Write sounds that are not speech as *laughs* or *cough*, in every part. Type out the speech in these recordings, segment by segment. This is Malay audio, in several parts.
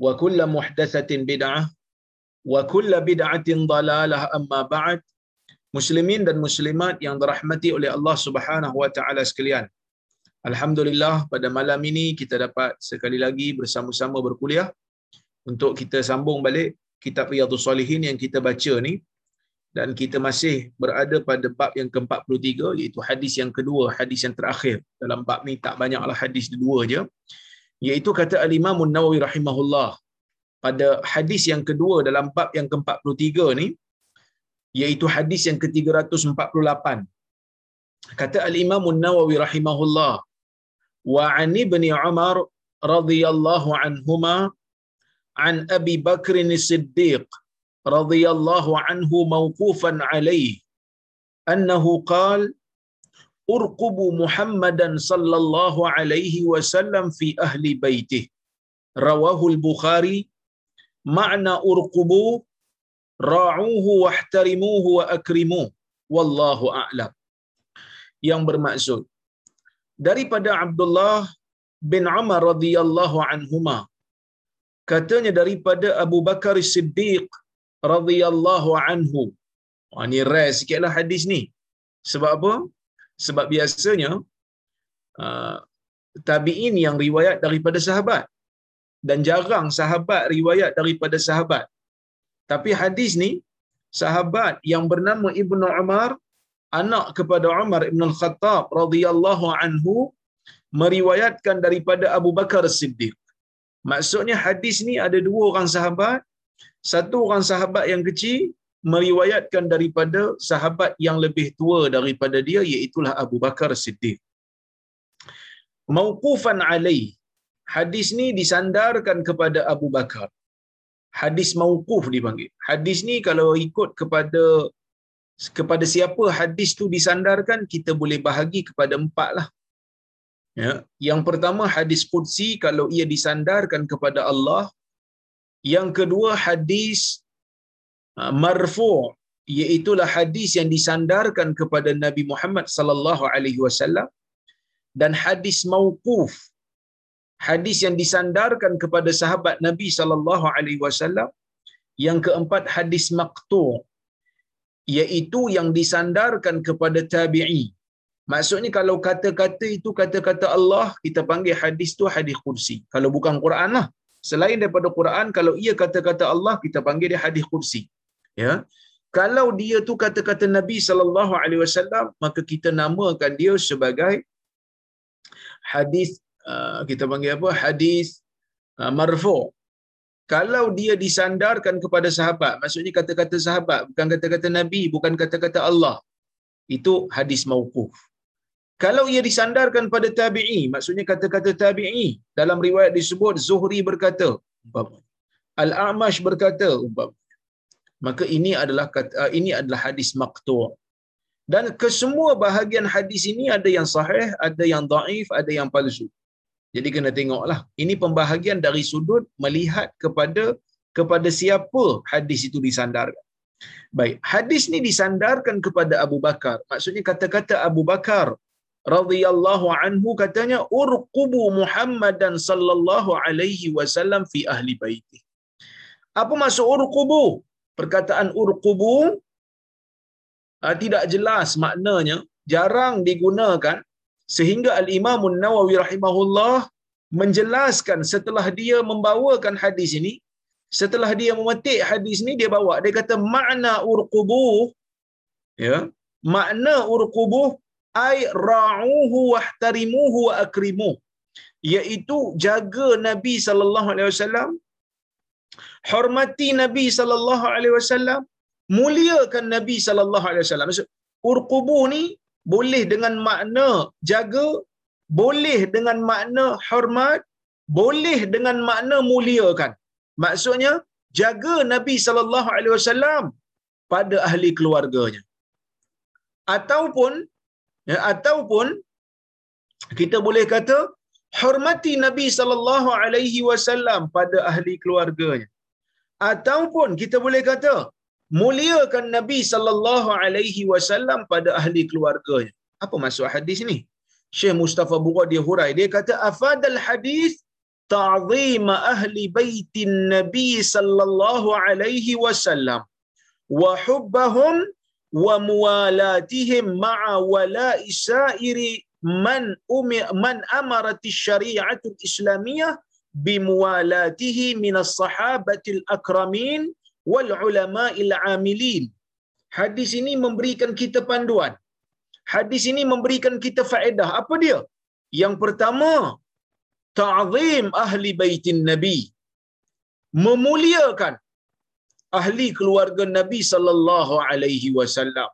وكل محدثة wa وكل بدعة dalalah أما بعد مسلمين dan muslimat yang dirahmati oleh Allah Subhanahu wa taala sekalian. Alhamdulillah pada malam ini kita dapat sekali lagi bersama-sama berkuliah. Untuk kita sambung balik kitab Riyadhus Salihin yang kita baca ni. Dan kita masih berada pada bab yang ke-43 iaitu hadis yang kedua hadis yang terakhir. Dalam bab ni tak banyaklah hadis dua je iaitu kata al-Imam An-Nawawi rahimahullah pada hadis yang kedua dalam bab yang ke-43 ni iaitu hadis yang ke-348 kata al-Imam An-Nawawi rahimahullah wa an ibni Umar radhiyallahu anhuma an Abi Bakr as-Siddiq radhiyallahu anhu mawqufan alayhi annahu qala urqubu Muhammadan sallallahu alaihi wasallam fi ahli baitih. Rawahu al-Bukhari. Makna urqubu ra'uhu wahtarimuhu wa akrimuhu wallahu a'lam. Yang bermaksud daripada Abdullah bin Umar radhiyallahu anhuma katanya daripada Abu Bakar Siddiq radhiyallahu anhu. Ani rare sikitlah hadis ni. Sebab apa? Sebab biasanya uh, tabi'in yang riwayat daripada sahabat. Dan jarang sahabat riwayat daripada sahabat. Tapi hadis ni sahabat yang bernama Ibnu Umar anak kepada Umar Ibn Al-Khattab radhiyallahu anhu meriwayatkan daripada Abu Bakar Siddiq maksudnya hadis ni ada dua orang sahabat satu orang sahabat yang kecil meriwayatkan daripada sahabat yang lebih tua daripada dia iaitulah Abu Bakar Siddiq. Mauqufan alaih. Hadis ni disandarkan kepada Abu Bakar. Hadis mauquf dipanggil. Hadis ni kalau ikut kepada kepada siapa hadis tu disandarkan kita boleh bahagi kepada empat lah. Ya. Yang pertama hadis qudsi kalau ia disandarkan kepada Allah. Yang kedua hadis marfu' iaitulah hadis yang disandarkan kepada Nabi Muhammad sallallahu alaihi wasallam dan hadis mauquf. Hadis yang disandarkan kepada sahabat Nabi sallallahu alaihi wasallam. Yang keempat hadis maqtu' iaitu yang disandarkan kepada tabi'i. Maksudnya kalau kata-kata itu kata-kata Allah kita panggil hadis tu hadis kursi. Kalau bukan Quran lah. Selain daripada Quran kalau ia kata-kata Allah kita panggil dia hadis kursi ya. Kalau dia tu kata-kata Nabi sallallahu alaihi wasallam maka kita namakan dia sebagai hadis uh, kita panggil apa? Hadis uh, marfu. Kalau dia disandarkan kepada sahabat maksudnya kata-kata sahabat bukan kata-kata Nabi bukan kata-kata Allah itu hadis mauquf. Kalau ia disandarkan pada tabi'i maksudnya kata-kata tabi'i dalam riwayat disebut Zuhri berkata Al-A'mash berkata umpama maka ini adalah uh, ini adalah hadis maqtu' dan kesemua bahagian hadis ini ada yang sahih ada yang daif ada yang palsu jadi kena tengoklah ini pembahagian dari sudut melihat kepada kepada siapa hadis itu disandarkan. Baik, hadis ni disandarkan kepada Abu Bakar. Maksudnya kata-kata Abu Bakar radhiyallahu anhu katanya urqubu Muhammadan sallallahu alaihi wasallam fi ahli baiti. Apa maksud urqubu? Perkataan urqubu uh, tidak jelas maknanya, jarang digunakan sehingga al-Imam An-Nawawi rahimahullah menjelaskan setelah dia membawakan hadis ini setelah dia memetik hadis ni dia bawa. Dia kata makna urqubuh ya makna urqubuh ai ra'uhu wahtarimuhu wa akrimuh iaitu jaga nabi sallallahu alaihi wasallam hormati nabi sallallahu alaihi wasallam muliakan nabi sallallahu alaihi wasallam maksud urqubuh ni boleh dengan makna jaga boleh dengan makna hormat boleh dengan makna muliakan Maksudnya jaga Nabi sallallahu alaihi wasallam pada ahli keluarganya. Ataupun ya, ataupun kita boleh kata hormati Nabi sallallahu alaihi wasallam pada ahli keluarganya. Ataupun kita boleh kata muliakan Nabi sallallahu alaihi wasallam pada ahli keluarganya. Apa maksud hadis ni Syekh Mustafa Bura dia hurai. Dia kata afadal hadis ta'zim ahli baitin Nabi sallallahu alaihi wasallam wa hubbahum wa muwalatihim ma'a wala'i sa'iri man umi man amarat syariah islamiyah bimualatih min as-sahabatil akramin wal ulama'il amilin. Hadis ini memberikan kita panduan. Hadis ini memberikan kita faedah. Apa dia? Yang pertama ta'zim ahli baitin nabi. Memuliakan ahli keluarga nabi sallallahu alaihi wasallam.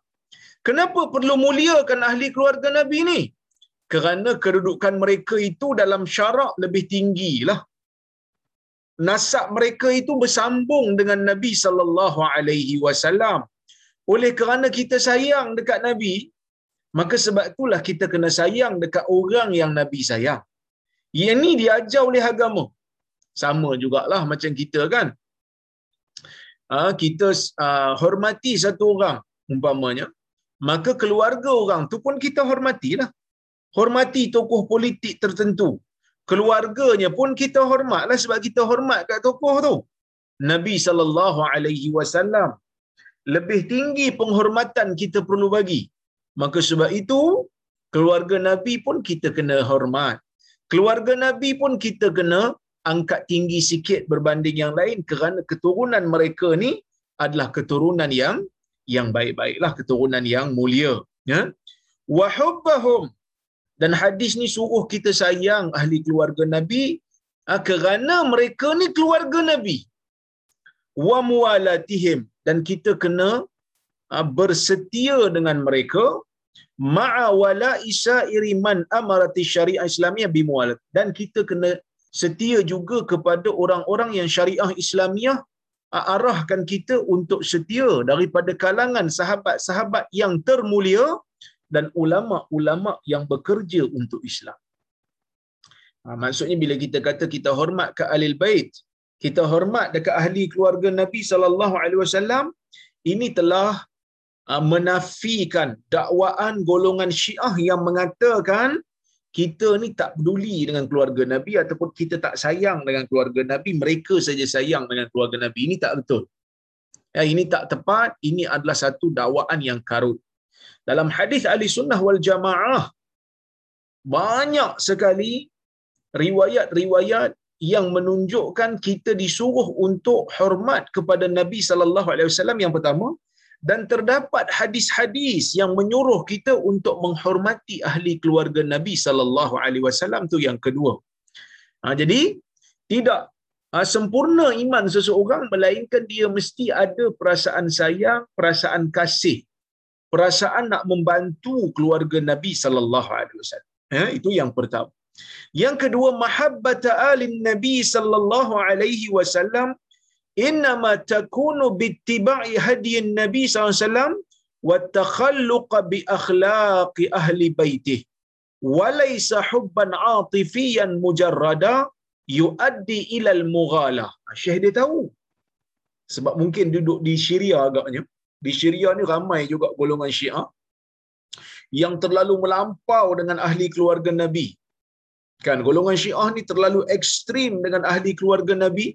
Kenapa perlu muliakan ahli keluarga nabi ni? Kerana kedudukan mereka itu dalam syarak lebih tinggi lah nasab mereka itu bersambung dengan nabi sallallahu alaihi wasallam oleh kerana kita sayang dekat nabi maka sebab itulah kita kena sayang dekat orang yang nabi sayang yang ni diajar oleh agama. Sama jugalah macam kita kan. Uh, kita uh, hormati satu orang umpamanya. Maka keluarga orang tu pun kita hormatilah. Hormati tokoh politik tertentu. Keluarganya pun kita hormatlah sebab kita hormat kat tokoh tu. Nabi sallallahu alaihi wasallam lebih tinggi penghormatan kita perlu bagi. Maka sebab itu keluarga Nabi pun kita kena hormat keluarga Nabi pun kita kena angkat tinggi sikit berbanding yang lain kerana keturunan mereka ni adalah keturunan yang yang baik-baiklah keturunan yang mulia ya wa hubbahum dan hadis ni suruh kita sayang ahli keluarga Nabi ha, kerana mereka ni keluarga Nabi. Wa muwalatihim. Dan kita kena ha, bersetia dengan mereka. Ma'a wala isairi man amarati syariah Islamiah bimualat. Dan kita kena setia juga kepada orang-orang yang syariah Islamiah arahkan kita untuk setia daripada kalangan sahabat-sahabat yang termulia dan ulama-ulama yang bekerja untuk Islam. Ha, maksudnya bila kita kata kita hormat ke alil bait, kita hormat dekat ahli keluarga Nabi sallallahu alaihi wasallam, ini telah Ah, menafikan dakwaan golongan Syiah yang mengatakan kita ni tak peduli dengan keluarga Nabi ataupun kita tak sayang dengan keluarga Nabi, mereka saja sayang dengan keluarga Nabi. Ini tak betul. Ya, ini tak tepat, ini adalah satu dakwaan yang karut. Dalam hadis ahli sunnah wal jamaah, banyak sekali riwayat-riwayat yang menunjukkan kita disuruh untuk hormat kepada Nabi sallallahu alaihi wasallam yang pertama dan terdapat hadis-hadis yang menyuruh kita untuk menghormati ahli keluarga Nabi sallallahu alaihi wasallam tu yang kedua. Ha, jadi tidak ha, sempurna iman seseorang melainkan dia mesti ada perasaan sayang, perasaan kasih, perasaan nak membantu keluarga Nabi sallallahu alaihi wasallam. Ha, itu yang pertama. Yang kedua mahabbata alin Nabi sallallahu alaihi wasallam innama takunu bittiba'i hadiyin nabi SAW wa takhalluqa bi akhlaqi ahli baitih walaysa hubban atifiyan mujarrada yuaddi ila al-mughala syekh dia tahu sebab mungkin duduk di Syria agaknya di Syria ni ramai juga golongan Syiah yang terlalu melampau dengan ahli keluarga Nabi. Kan golongan Syiah ni terlalu ekstrim dengan ahli keluarga Nabi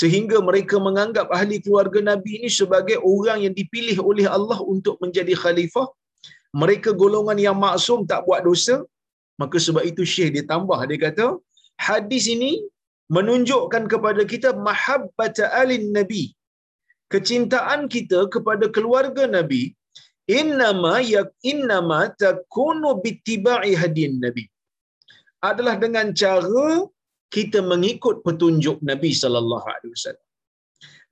sehingga mereka menganggap ahli keluarga Nabi ini sebagai orang yang dipilih oleh Allah untuk menjadi khalifah. Mereka golongan yang maksum tak buat dosa. Maka sebab itu Syekh dia tambah dia kata hadis ini menunjukkan kepada kita mahabbata alin nabi kecintaan kita kepada keluarga nabi innama ya innama takunu bittiba'i hadin nabi. Adalah dengan cara kita mengikut petunjuk nabi sallallahu alaihi wasallam.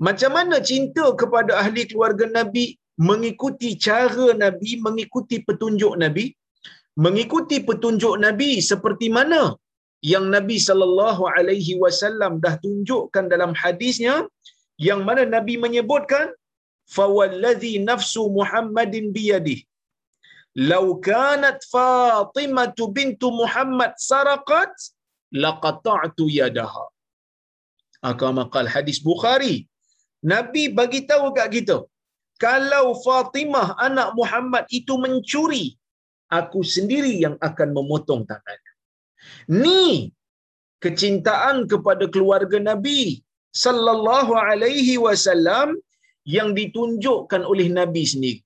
Macam mana cinta kepada ahli keluarga nabi mengikuti cara nabi mengikuti petunjuk nabi? Mengikuti petunjuk nabi seperti mana yang Nabi sallallahu alaihi wasallam dah tunjukkan dalam hadisnya yang mana Nabi menyebutkan fawallazi nafsu Muhammadin biyadihi law kanat Fatimah bintu Muhammad saraqat laqata'tu yadaha. Akama qal hadis Bukhari. Nabi bagi tahu kat kita kalau Fatimah anak Muhammad itu mencuri aku sendiri yang akan memotong tangan Ni kecintaan kepada keluarga Nabi sallallahu alaihi wasallam yang ditunjukkan oleh Nabi sendiri.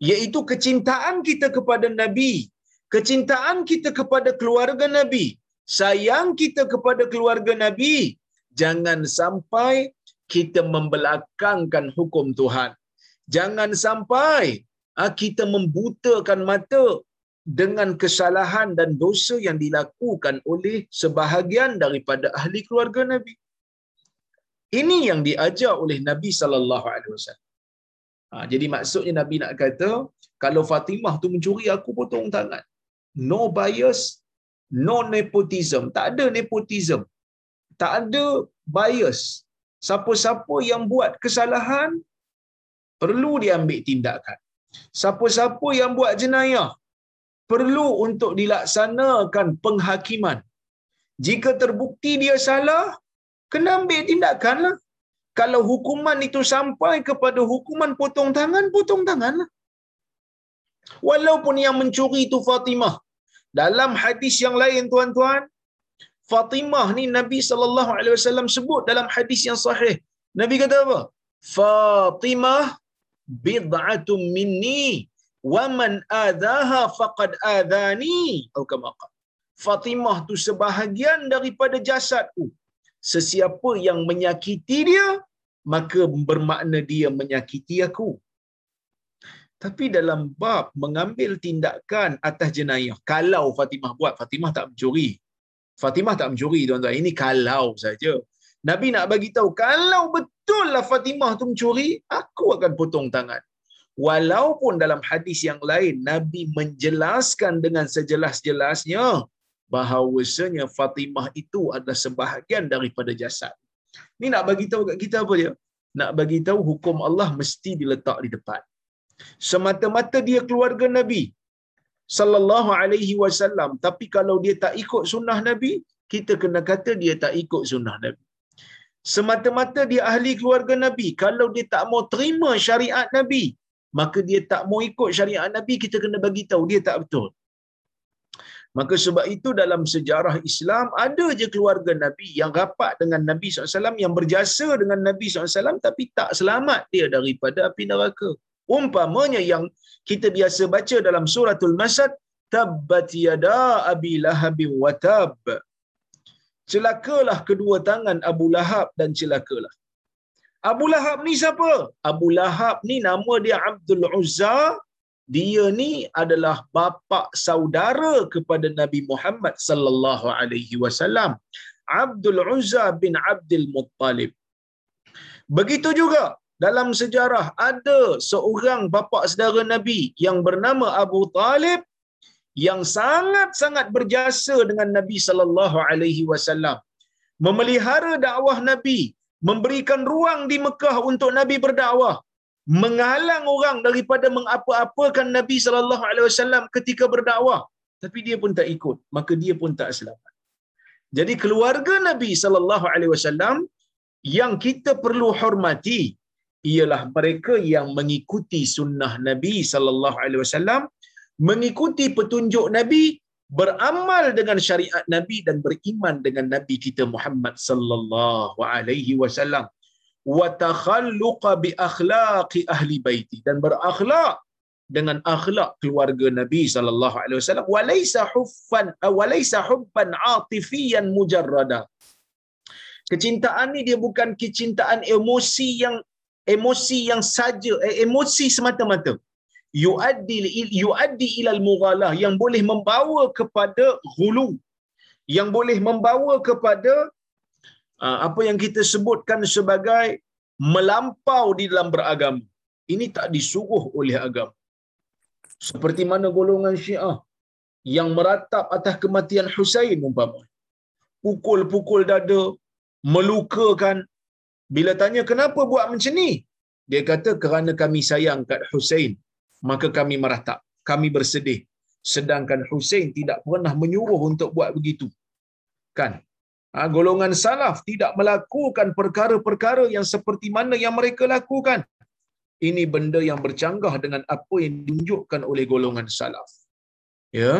Iaitu kecintaan kita kepada Nabi kecintaan kita kepada keluarga Nabi sayang kita kepada keluarga Nabi. Jangan sampai kita membelakangkan hukum Tuhan. Jangan sampai ah, kita membutakan mata dengan kesalahan dan dosa yang dilakukan oleh sebahagian daripada ahli keluarga Nabi. Ini yang diajar oleh Nabi sallallahu alaihi wasallam. Ha, jadi maksudnya Nabi nak kata kalau Fatimah tu mencuri aku potong tangan. No bias, no nepotism. Tak ada nepotism. Tak ada bias. Siapa-siapa yang buat kesalahan perlu diambil tindakan. Siapa-siapa yang buat jenayah perlu untuk dilaksanakan penghakiman. Jika terbukti dia salah, kena ambil tindakanlah. Kalau hukuman itu sampai kepada hukuman potong tangan, potong tanganlah. Walaupun yang mencuri itu Fatimah. Dalam hadis yang lain tuan-tuan, Fatimah ni Nabi sallallahu alaihi wasallam sebut dalam hadis yang sahih. Nabi kata apa? Fatimah bid'atun minni waman adaha faqad adani atau kama Fatimah tu sebahagian daripada jasadku sesiapa yang menyakiti dia maka bermakna dia menyakiti aku. Tapi dalam bab mengambil tindakan atas jenayah kalau Fatimah buat Fatimah tak mencuri. Fatimah tak mencuri tuan-tuan. Ini kalau saja. Nabi nak bagi tahu kalau betul lah Fatimah tu mencuri aku akan potong tangan. Walaupun dalam hadis yang lain Nabi menjelaskan dengan sejelas-jelasnya bahawasanya Fatimah itu adalah sebahagian daripada jasad. Ni nak bagi tahu kat kita apa dia? Nak bagi tahu hukum Allah mesti diletak di depan. Semata-mata dia keluarga Nabi sallallahu alaihi wasallam tapi kalau dia tak ikut sunnah Nabi, kita kena kata dia tak ikut sunnah Nabi. Semata-mata dia ahli keluarga Nabi, kalau dia tak mau terima syariat Nabi, maka dia tak mau ikut syariat Nabi, kita kena bagi tahu dia tak betul. Maka sebab itu dalam sejarah Islam ada je keluarga Nabi yang rapat dengan Nabi SAW yang berjasa dengan Nabi SAW tapi tak selamat dia daripada api neraka. Umpamanya yang kita biasa baca dalam suratul Masad tabbat yada abi lahab wa tab. Celakalah kedua tangan Abu Lahab dan celakalah Abu Lahab ni siapa? Abu Lahab ni nama dia Abdul Uzza. Dia ni adalah bapa saudara kepada Nabi Muhammad sallallahu alaihi wasallam. Abdul Uzza bin Abdul Muttalib. Begitu juga dalam sejarah ada seorang bapa saudara Nabi yang bernama Abu Talib yang sangat-sangat berjasa dengan Nabi sallallahu alaihi wasallam memelihara dakwah Nabi memberikan ruang di Mekah untuk Nabi berdakwah, menghalang orang daripada mengapa-apakan Nabi sallallahu alaihi wasallam ketika berdakwah, tapi dia pun tak ikut, maka dia pun tak selamat. Jadi keluarga Nabi sallallahu alaihi wasallam yang kita perlu hormati, ialah mereka yang mengikuti sunnah Nabi sallallahu alaihi wasallam, mengikuti petunjuk Nabi, beramal dengan syariat Nabi dan beriman dengan Nabi kita Muhammad sallallahu alaihi wasallam bi akhlaqi ahli baiti. Dan berakhlak dengan akhlak keluarga Nabi sallallahu alaihi wasallam. Walaysa huffan walaysa hubban atifiyan mujarrada. Kecintaan ni dia bukan kecintaan emosi yang emosi yang saja eh, emosi semata-mata. Yuaddi yuaddi ila al-mughalah yang boleh membawa kepada ghulu. Yang boleh membawa kepada apa yang kita sebutkan sebagai melampau di dalam beragama ini tak disuruh oleh agama. Seperti mana golongan Syiah yang meratap atas kematian Husain umpama pukul-pukul dada melukakan. Bila tanya kenapa buat macam ni? Dia kata kerana kami sayang kat Husain maka kami meratap. Kami bersedih. Sedangkan Husain tidak pernah menyuruh untuk buat begitu. Kan ha, golongan salaf tidak melakukan perkara-perkara yang seperti mana yang mereka lakukan ini benda yang bercanggah dengan apa yang ditunjukkan oleh golongan salaf. Ya.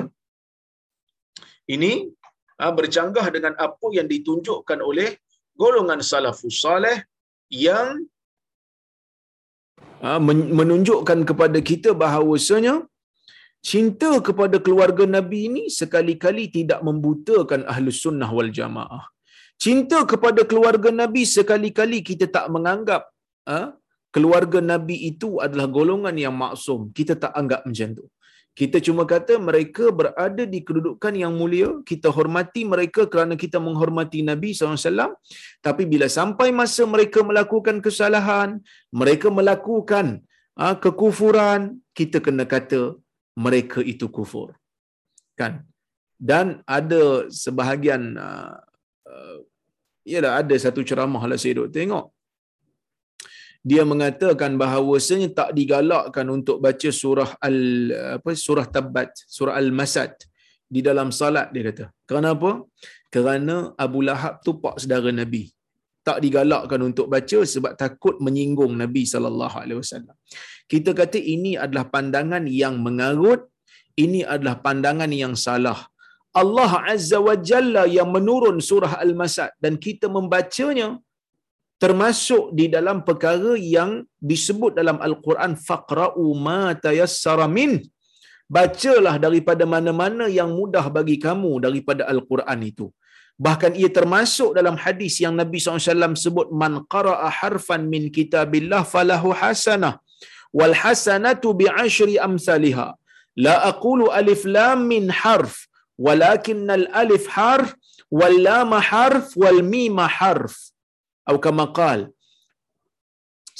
Ini ha, bercanggah dengan apa yang ditunjukkan oleh golongan salafus saleh yang ha, menunjukkan kepada kita bahawasanya cinta kepada keluarga Nabi ini sekali-kali tidak membutakan ahlus sunnah wal jamaah. Cinta kepada keluarga Nabi sekali-kali kita tak menganggap ha, keluarga Nabi itu adalah golongan yang maksum. Kita tak anggap macam tu. Kita cuma kata mereka berada di kedudukan yang mulia. Kita hormati mereka kerana kita menghormati Nabi SAW. Tapi bila sampai masa mereka melakukan kesalahan, mereka melakukan uh, kekufuran, kita kena kata mereka itu kufur. Kan? Dan ada sebahagian, uh, uh, ialah ada satu ceramah lah saya duk tengok dia mengatakan bahawasanya tak digalakkan untuk baca surah al apa surah tabat surah al masad di dalam salat dia kata kenapa kerana Abu Lahab tu pak saudara nabi tak digalakkan untuk baca sebab takut menyinggung nabi sallallahu alaihi wasallam. Kita kata ini adalah pandangan yang mengarut ini adalah pandangan yang salah. Allah Azza wa Jalla yang menurun surah Al-Masad dan kita membacanya termasuk di dalam perkara yang disebut dalam al-Quran faqra'u ma tayassara min. Bacalah daripada mana-mana yang mudah bagi kamu daripada al-Quran itu bahkan ia termasuk dalam hadis yang Nabi SAW sebut man qara'a harfan min kitabillah falahu hasanah wal hasanatu bi ashri amsalha la aqulu alif lam min harf walakin al alif harf wal lam harf wal mim harf. Atau kamakal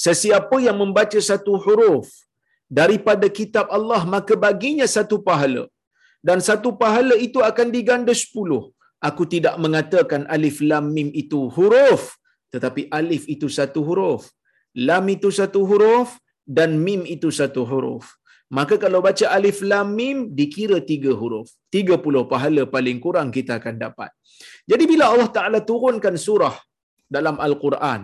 sesiapa yang membaca satu huruf daripada kitab Allah maka baginya satu pahala. Dan satu pahala itu akan diganda sepuluh aku tidak mengatakan alif lam mim itu huruf tetapi alif itu satu huruf lam itu satu huruf dan mim itu satu huruf maka kalau baca alif lam mim dikira tiga huruf tiga puluh pahala paling kurang kita akan dapat jadi bila Allah Ta'ala turunkan surah dalam Al-Quran.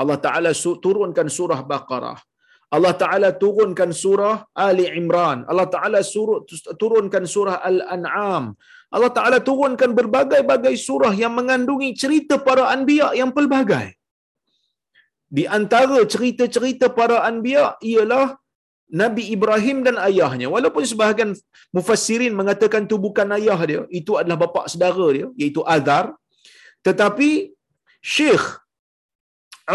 Allah Ta'ala turunkan surah Baqarah. Allah Ta'ala turunkan surah Ali Imran. Allah Ta'ala turunkan surah Al-An'am. Allah Ta'ala turunkan berbagai-bagai surah yang mengandungi cerita para anbiya yang pelbagai. Di antara cerita-cerita para anbiya ialah Nabi Ibrahim dan ayahnya. Walaupun sebahagian mufassirin mengatakan itu bukan ayah dia, itu adalah bapa saudara dia, iaitu Azar. Tetapi Syekh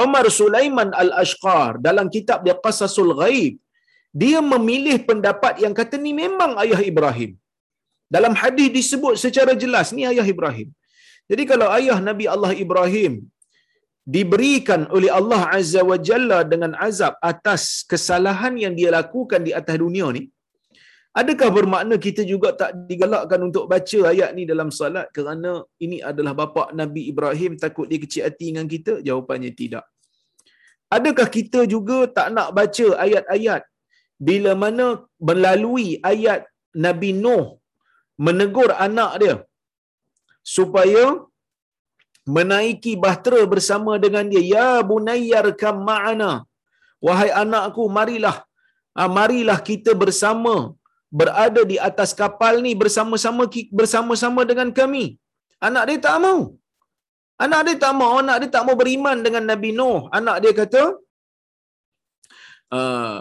Umar Sulaiman Al-Ashqar dalam kitab dia Qasasul Ghaib dia memilih pendapat yang kata ni memang ayah Ibrahim. Dalam hadis disebut secara jelas ni ayah Ibrahim. Jadi kalau ayah Nabi Allah Ibrahim diberikan oleh Allah Azza wa Jalla dengan azab atas kesalahan yang dia lakukan di atas dunia ni, Adakah bermakna kita juga tak digalakkan untuk baca ayat ni dalam salat kerana ini adalah bapa Nabi Ibrahim takut dia kecil hati dengan kita? Jawapannya tidak. Adakah kita juga tak nak baca ayat-ayat bila mana melalui ayat Nabi Nuh menegur anak dia supaya menaiki bahtera bersama dengan dia. Ya bunayyar kam ma'ana. Wahai anakku marilah ah, marilah kita bersama berada di atas kapal ni bersama-sama bersama-sama dengan kami. Anak dia tak mau. Anak dia tak mau anak dia tak mau beriman dengan Nabi Nuh. Anak dia kata uh,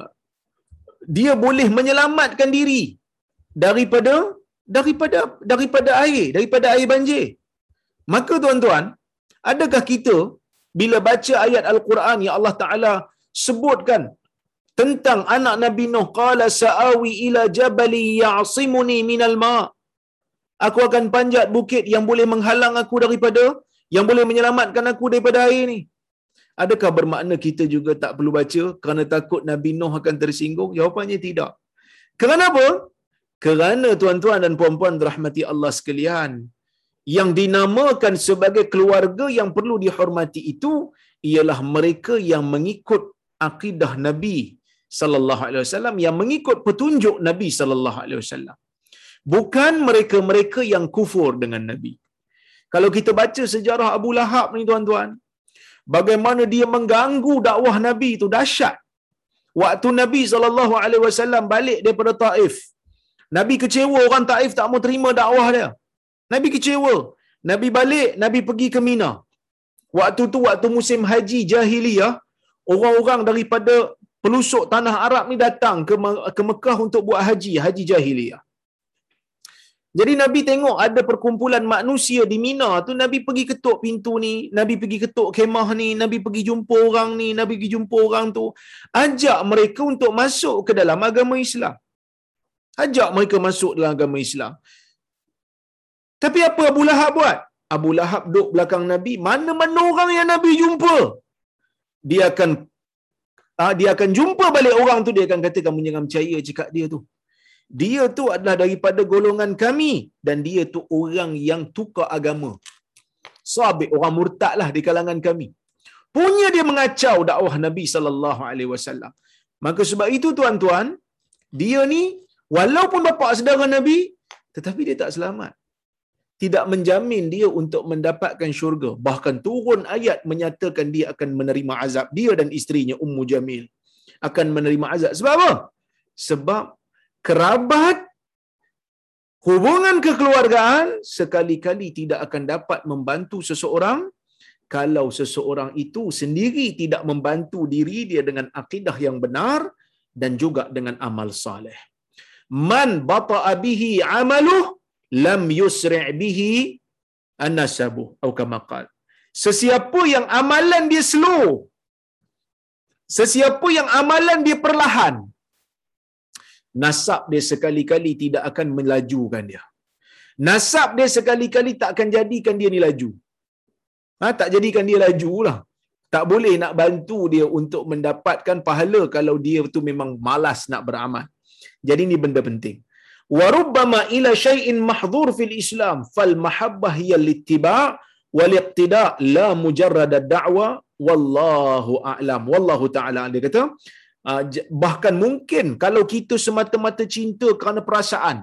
dia boleh menyelamatkan diri daripada daripada daripada air daripada air banjir. Maka tuan-tuan adakah kita bila baca ayat al-Quran yang Allah Taala sebutkan tentang anak Nabi Nuh qala sa'awi ila jabali ya'simuni minal ma. Aku akan panjat bukit yang boleh menghalang aku daripada yang boleh menyelamatkan aku daripada air ni. Adakah bermakna kita juga tak perlu baca kerana takut Nabi Nuh akan tersinggung? Jawapannya tidak. Kerana apa kerana tuan-tuan dan puan-puan rahmati Allah sekalian yang dinamakan sebagai keluarga yang perlu dihormati itu ialah mereka yang mengikut akidah Nabi sallallahu alaihi wasallam yang mengikut petunjuk Nabi sallallahu alaihi wasallam. Bukan mereka-mereka yang kufur dengan Nabi. Kalau kita baca sejarah Abu Lahab ni tuan-tuan bagaimana dia mengganggu dakwah Nabi itu dahsyat. Waktu Nabi sallallahu alaihi wasallam balik daripada Taif Nabi kecewa orang Taif tak mau terima dakwah dia Nabi kecewa Nabi balik Nabi pergi ke Mina waktu tu waktu musim haji jahiliyah orang-orang daripada pelusuk tanah Arab ni datang ke ke Mekah untuk buat haji, haji jahiliyah. Jadi Nabi tengok ada perkumpulan manusia di Mina tu Nabi pergi ketuk pintu ni, Nabi pergi ketuk kemah ni, Nabi pergi jumpa orang ni, Nabi pergi jumpa orang tu, ajak mereka untuk masuk ke dalam agama Islam. Ajak mereka masuk dalam agama Islam. Tapi apa Abu Lahab buat? Abu Lahab duduk belakang Nabi, mana-mana orang yang Nabi jumpa, dia akan ah, dia akan jumpa balik orang tu. Dia akan kata kamu jangan percaya cakap dia tu. Dia tu adalah daripada golongan kami. Dan dia tu orang yang tukar agama. Sabit orang murtad lah di kalangan kami. Punya dia mengacau dakwah Nabi sallallahu alaihi wasallam. Maka sebab itu tuan-tuan dia ni walaupun bapa saudara Nabi tetapi dia tak selamat tidak menjamin dia untuk mendapatkan syurga. Bahkan turun ayat menyatakan dia akan menerima azab. Dia dan isterinya Ummu Jamil akan menerima azab. Sebab apa? Sebab kerabat hubungan kekeluargaan sekali-kali tidak akan dapat membantu seseorang kalau seseorang itu sendiri tidak membantu diri dia dengan akidah yang benar dan juga dengan amal saleh. Man bata'a bihi amaluh lam yusri' bihi an-nasabu. Atau kama sesiapa yang amalan dia slow sesiapa yang amalan dia perlahan nasab dia sekali-kali tidak akan melajukan dia. Nasab dia sekali-kali tak akan jadikan dia ni laju. Ha, tak jadikan dia laju lah tak boleh nak bantu dia untuk mendapatkan pahala kalau dia tu memang malas nak beramal jadi ini benda penting. Warubbama ila syai'in mahdhur fil Islam fal mahabbah hiya littiba wal iqtida la mujarrad ad-da'wa wallahu a'lam. Wallahu ta'ala dia kata ah, bahkan mungkin kalau kita semata-mata cinta kerana perasaan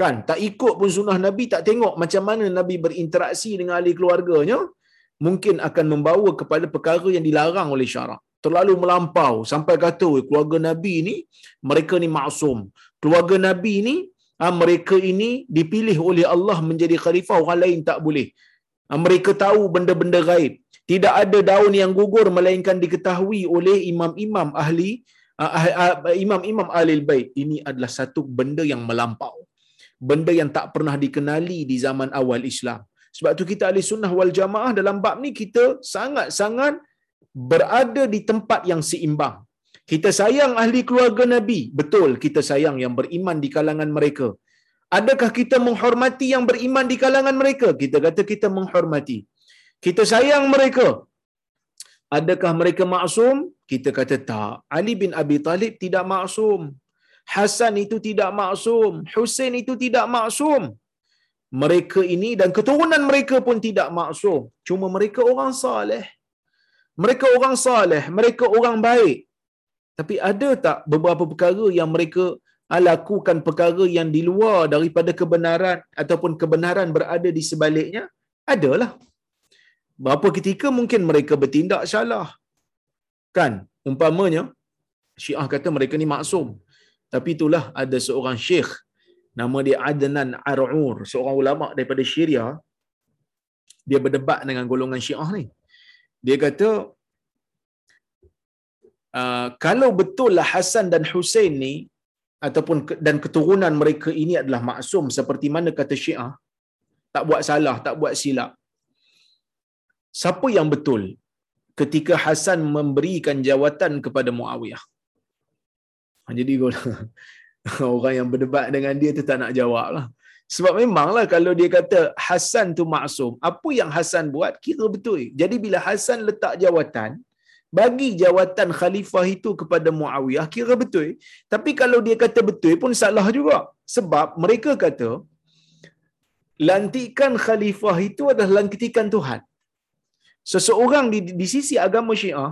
kan tak ikut pun sunnah nabi tak tengok macam mana nabi berinteraksi dengan ahli keluarganya mungkin akan membawa kepada perkara yang dilarang oleh syarak terlalu melampau. Sampai kata keluarga Nabi ni mereka ni maksum. Keluarga Nabi ni ha, mereka ini dipilih oleh Allah menjadi khalifah orang lain tak boleh. Ha, mereka tahu benda-benda gaib. Tidak ada daun yang gugur melainkan diketahui oleh imam-imam ahli ha, imam-imam ahli bait. Ini adalah satu benda yang melampau. Benda yang tak pernah dikenali di zaman awal Islam. Sebab tu kita ahli sunnah wal jamaah dalam bab ni kita sangat-sangat berada di tempat yang seimbang kita sayang ahli keluarga Nabi. Betul kita sayang yang beriman di kalangan mereka. Adakah kita menghormati yang beriman di kalangan mereka? Kita kata kita menghormati. Kita sayang mereka. Adakah mereka maksum? Kita kata tak. Ali bin Abi Talib tidak maksum. Hasan itu tidak maksum. Hussein itu tidak maksum. Mereka ini dan keturunan mereka pun tidak maksum. Cuma mereka orang saleh. Mereka orang saleh. Mereka orang baik. Tapi ada tak beberapa perkara yang mereka lakukan perkara yang di luar daripada kebenaran ataupun kebenaran berada di sebaliknya? Adalah. Berapa ketika mungkin mereka bertindak salah. Kan? Umpamanya, Syiah kata mereka ni maksum. Tapi itulah ada seorang syekh nama dia Adnan Ar'ur, seorang ulama daripada Syria. Dia berdebat dengan golongan Syiah ni. Dia kata uh, kalau betul lah Hasan dan Hussein ni ataupun dan keturunan mereka ini adalah maksum seperti mana kata Syiah, tak buat salah, tak buat silap. Siapa yang betul ketika Hasan memberikan jawatan kepada Muawiyah? Ha, jadi *laughs* orang yang berdebat dengan dia tu tak nak jawab lah. Sebab memanglah kalau dia kata Hasan tu maksum, apa yang Hasan buat kira betul. Jadi bila Hasan letak jawatan, bagi jawatan khalifah itu kepada Muawiyah kira betul. Tapi kalau dia kata betul pun salah juga. Sebab mereka kata lantikan khalifah itu adalah lantikan Tuhan. Seseorang di, di sisi agama Syiah,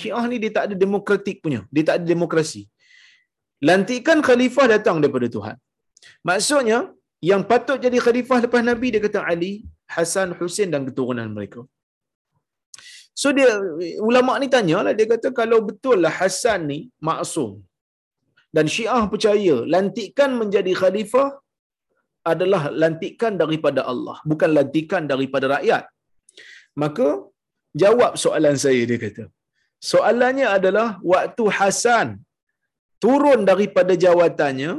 Syiah ni dia tak ada demokratik punya. Dia tak ada demokrasi. Lantikan khalifah datang daripada Tuhan. Maksudnya, yang patut jadi khalifah lepas Nabi, dia kata Ali, Hasan, Hussein dan keturunan mereka. So dia ulama ni tanyalah dia kata kalau betul lah Hasan ni maksum dan Syiah percaya lantikan menjadi khalifah adalah lantikan daripada Allah bukan lantikan daripada rakyat. Maka jawab soalan saya dia kata. Soalannya adalah waktu Hasan turun daripada jawatannya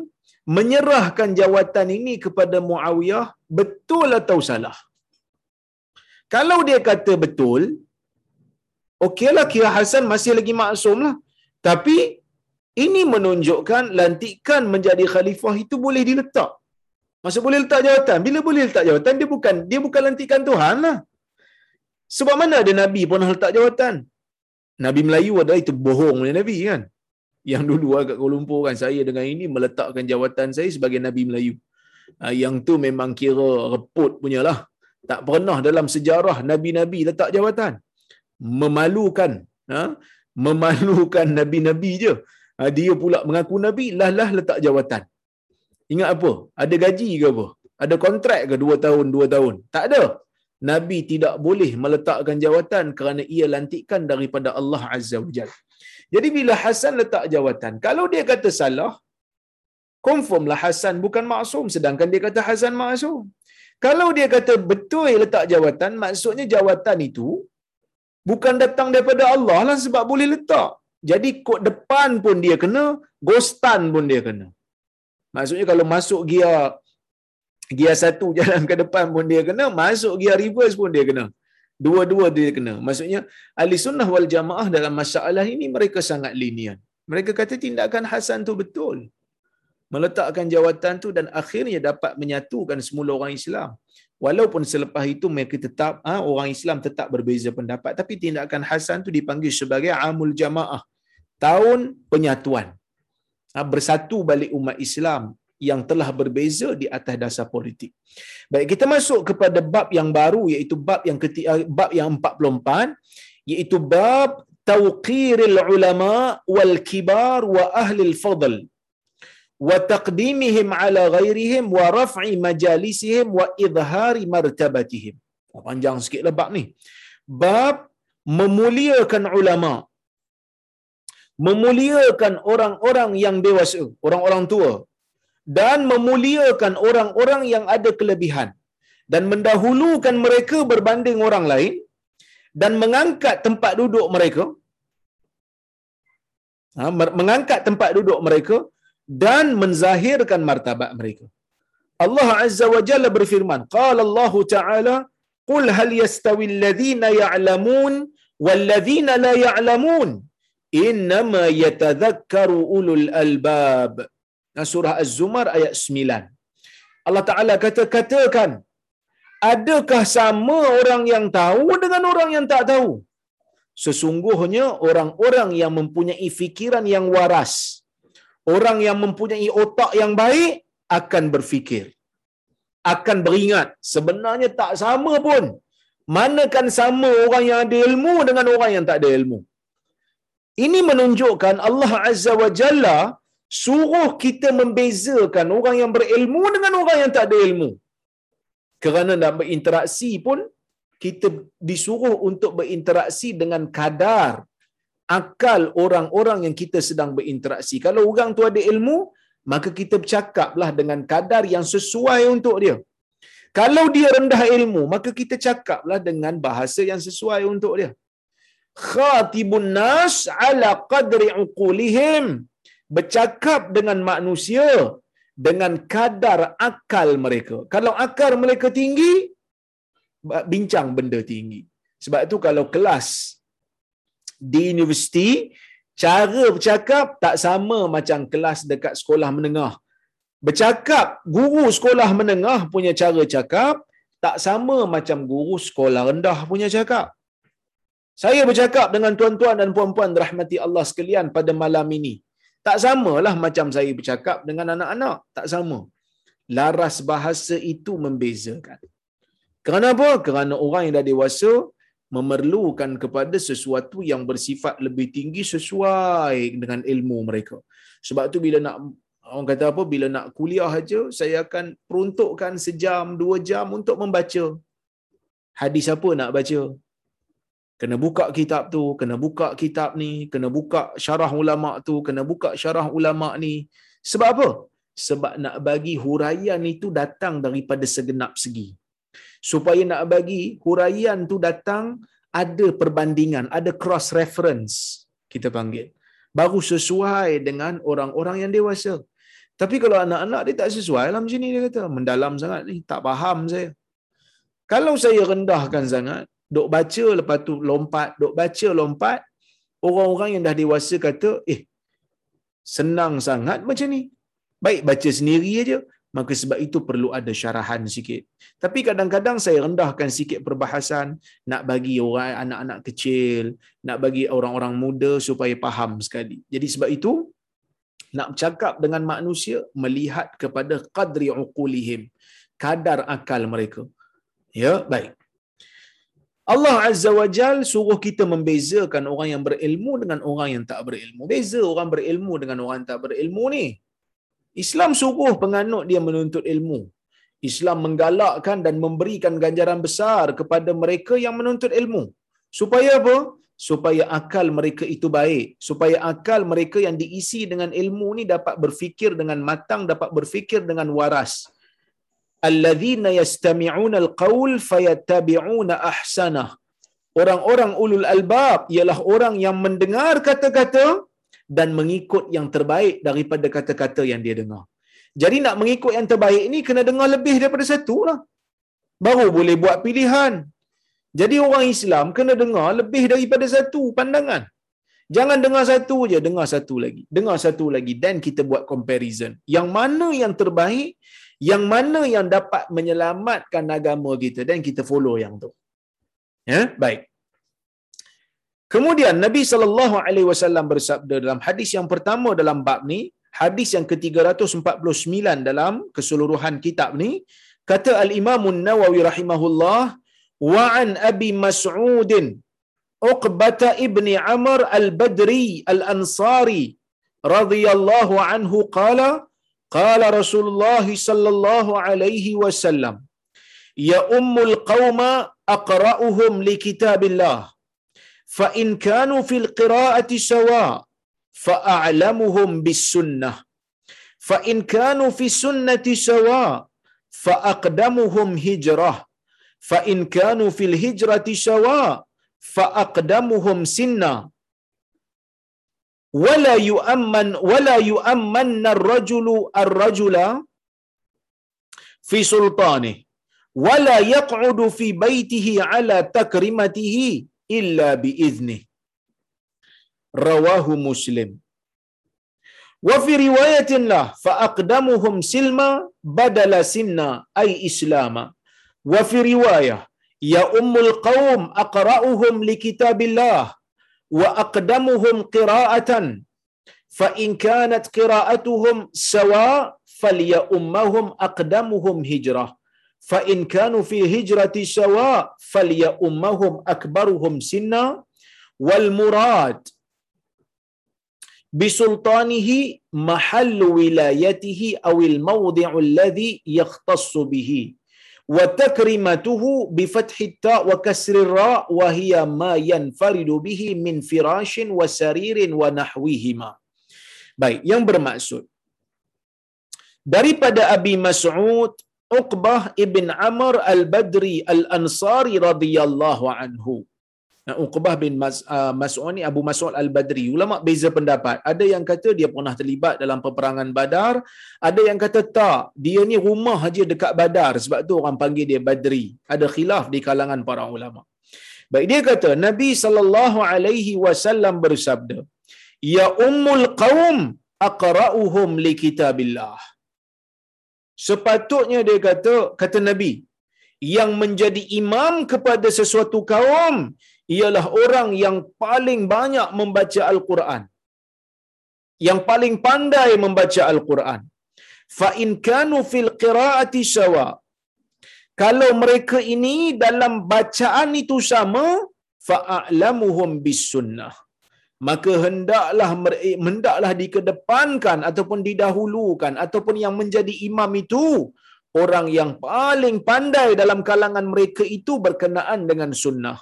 menyerahkan jawatan ini kepada Muawiyah betul atau salah? Kalau dia kata betul, okeylah kira Hasan masih lagi maksum lah. Tapi ini menunjukkan lantikan menjadi khalifah itu boleh diletak. Masa boleh letak jawatan. Bila boleh letak jawatan, dia bukan dia bukan lantikan Tuhan lah. Sebab mana ada Nabi pernah letak jawatan? Nabi Melayu ada itu bohong oleh Nabi kan? Yang dulu agak Kuala Lumpur kan, saya dengan ini meletakkan jawatan saya sebagai Nabi Melayu. Ah, yang tu memang kira reput punya lah. Tak pernah dalam sejarah Nabi-Nabi letak jawatan. Memalukan ha? memalukan nabi-nabi je. Ha, dia pula mengaku nabi lah-lah letak jawatan. Ingat apa? Ada gaji ke apa? Ada kontrak ke dua tahun dua tahun? Tak ada. Nabi tidak boleh meletakkan jawatan kerana ia lantikan daripada Allah azza wajalla jadi bila Hasan letak jawatan kalau dia kata salah confirmlah Hasan bukan maksum sedangkan dia kata Hasan maksum kalau dia kata betul letak jawatan maksudnya jawatan itu bukan datang daripada Allah lah sebab boleh letak. Jadi kod depan pun dia kena, ghostan pun dia kena. Maksudnya kalau masuk gear gear satu jalan ke depan pun dia kena, masuk gear reverse pun dia kena. Dua-dua dia kena. Maksudnya ahli sunnah wal jamaah dalam masalah ini mereka sangat linian. Mereka kata tindakan Hasan tu betul. Meletakkan jawatan tu dan akhirnya dapat menyatukan semua orang Islam walaupun selepas itu mereka tetap ha, orang Islam tetap berbeza pendapat tapi tindakan Hasan tu dipanggil sebagai amul jamaah tahun penyatuan ha, bersatu balik umat Islam yang telah berbeza di atas dasar politik. Baik kita masuk kepada bab yang baru iaitu bab yang ketiga bab yang 44 iaitu bab tauqiril ulama wal kibar wa ahli al fadl wa taqdimihim ala ghairihim wa raf'i majalisihim wa idhari martabatihim. Oh, panjang sikit lah bab ni. Bab memuliakan ulama. Memuliakan orang-orang yang dewasa, orang-orang tua dan memuliakan orang-orang yang ada kelebihan dan mendahulukan mereka berbanding orang lain dan mengangkat tempat duduk mereka ha, mengangkat tempat duduk mereka dan menzahirkan martabat mereka. Allah Azza wa Jalla berfirman, qala Allah Ta'ala, "Qul hal yastawi alladhina ya'lamun wal ladhina la ya'lamun? Innama yatadhakkaru ulul albab." Surah Az-Zumar ayat 9. Allah Ta'ala kata, katakan, adakah sama orang yang tahu dengan orang yang tak tahu? Sesungguhnya orang-orang yang mempunyai fikiran yang waras, orang yang mempunyai otak yang baik akan berfikir akan beringat sebenarnya tak sama pun manakan sama orang yang ada ilmu dengan orang yang tak ada ilmu ini menunjukkan Allah Azza wa Jalla suruh kita membezakan orang yang berilmu dengan orang yang tak ada ilmu kerana nak berinteraksi pun kita disuruh untuk berinteraksi dengan kadar akal orang-orang yang kita sedang berinteraksi. Kalau orang tu ada ilmu, maka kita bercakaplah dengan kadar yang sesuai untuk dia. Kalau dia rendah ilmu, maka kita cakaplah dengan bahasa yang sesuai untuk dia. Khatibun nas ala qadri uqulihim. Bercakap dengan manusia dengan kadar akal mereka. Kalau akal mereka tinggi, bincang benda tinggi. Sebab itu kalau kelas di universiti, cara bercakap tak sama macam kelas dekat sekolah menengah. Bercakap, guru sekolah menengah punya cara cakap, tak sama macam guru sekolah rendah punya cakap. Saya bercakap dengan tuan-tuan dan puan-puan rahmati Allah sekalian pada malam ini. Tak samalah macam saya bercakap dengan anak-anak. Tak sama. Laras bahasa itu membezakan. Kerana apa? Kerana orang yang dah dewasa memerlukan kepada sesuatu yang bersifat lebih tinggi sesuai dengan ilmu mereka. Sebab tu bila nak orang kata apa bila nak kuliah aja saya akan peruntukkan sejam dua jam untuk membaca hadis apa nak baca kena buka kitab tu kena buka kitab ni kena buka syarah ulama tu kena buka syarah ulama ni. Sebab apa? Sebab nak bagi huraian itu datang daripada segenap segi. Supaya nak bagi huraian tu datang ada perbandingan ada cross reference kita panggil. Baru sesuai dengan orang-orang yang dewasa. Tapi kalau anak-anak dia tak sesuai lah macam ni dia kata mendalam sangat ni tak faham saya. Kalau saya rendahkan sangat dok baca lepas tu lompat. Dok baca lompat. Orang-orang yang dah dewasa kata eh senang sangat macam ni. Baik baca sendiri aja. Maka sebab itu perlu ada syarahan sikit. Tapi kadang-kadang saya rendahkan sikit perbahasan. Nak bagi orang anak-anak kecil nak bagi orang-orang muda supaya faham sekali. Jadi sebab itu nak bercakap dengan manusia melihat kepada qadri uqulihim kadar akal mereka. Ya baik Allah Azza wa Jal suruh kita membezakan orang yang berilmu dengan orang yang tak berilmu. Beza orang berilmu dengan orang tak berilmu ni. Islam suruh penganut dia menuntut ilmu. Islam menggalakkan dan memberikan ganjaran besar kepada mereka yang menuntut ilmu. Supaya apa? Supaya akal mereka itu baik. Supaya akal mereka yang diisi dengan ilmu ni dapat berfikir dengan matang, dapat berfikir dengan waras alladzina yastami'una alqaul fayattabi'una ahsanah. Orang-orang ulul albab ialah orang yang mendengar kata-kata dan mengikut yang terbaik daripada kata-kata yang dia dengar. Jadi nak mengikut yang terbaik ni kena dengar lebih daripada satu lah. Baru boleh buat pilihan. Jadi orang Islam kena dengar lebih daripada satu pandangan. Jangan dengar satu je, dengar satu lagi. Dengar satu lagi dan kita buat comparison. Yang mana yang terbaik, yang mana yang dapat menyelamatkan agama kita dan kita follow yang tu. Ya, baik. Kemudian Nabi sallallahu alaihi wasallam bersabda dalam hadis yang pertama dalam bab ni, hadis yang ke-349 dalam keseluruhan kitab ni, kata Al-Imam An-Nawawi rahimahullah, wa an Abi Mas'ud Uqbah ibni Amr al-Badri al-Ansari radhiyallahu anhu qala قال رسول الله صلى الله عليه وسلم يا أم القوم أقرأهم لكتاب الله. فإن كانوا في القراءة سواء فأعلمهم بالسنة. فإن كانوا في السنة سواء فأقدمهم هجرة. فإن كانوا في الهجرة سواء فأقدمهم سنة. ولا يؤمن ولا يؤمن الرجل الرجل في سلطانه ولا يقعد في بيته على تكريمته إلا بإذنه. رواه مسلم. وفي رواية له فأقدمهم سلما بدل سنا أي إسلاما. وفي رواية يا أم القوم أقرأهم لكتاب الله. وأقدمهم قراءة فإن كانت قراءتهم سواء فليؤمهم أقدمهم هجرة. فإن كانوا في هجرة سواء فليؤمهم أكبرهم سنا. والمراد بسلطانه محل ولايته أو الموضع الذي يختص به. Wa takrimatuhu bi fathi ta wa kasri ra wa hiya ma yanfaridu bihi min firashin wa saririn wa nahwihima. Baik yang bermaksud daripada Abi Mas'ud Uqbah ibn Amr al-Badri al-Ansari radhiyallahu anhu Uqbah bin Mas, uh, Mas'ud ni Abu Mas'ud Al-Badri. Ulama beza pendapat. Ada yang kata dia pernah terlibat dalam peperangan Badar, ada yang kata tak, dia ni rumah aja dekat Badar sebab tu orang panggil dia Badri. Ada khilaf di kalangan para ulama. Baik dia kata Nabi sallallahu alaihi wasallam bersabda, "Ya ummul qaum aqra'uhum li kitabillah." Sepatutnya dia kata kata Nabi yang menjadi imam kepada sesuatu kaum ialah orang yang paling banyak membaca Al-Quran. Yang paling pandai membaca Al-Quran. Fa in kanu fil qiraati sawa. Kalau mereka ini dalam bacaan itu sama, fa a'lamuhum bis sunnah. Maka hendaklah hendaklah dikedepankan ataupun didahulukan ataupun yang menjadi imam itu orang yang paling pandai dalam kalangan mereka itu berkenaan dengan sunnah.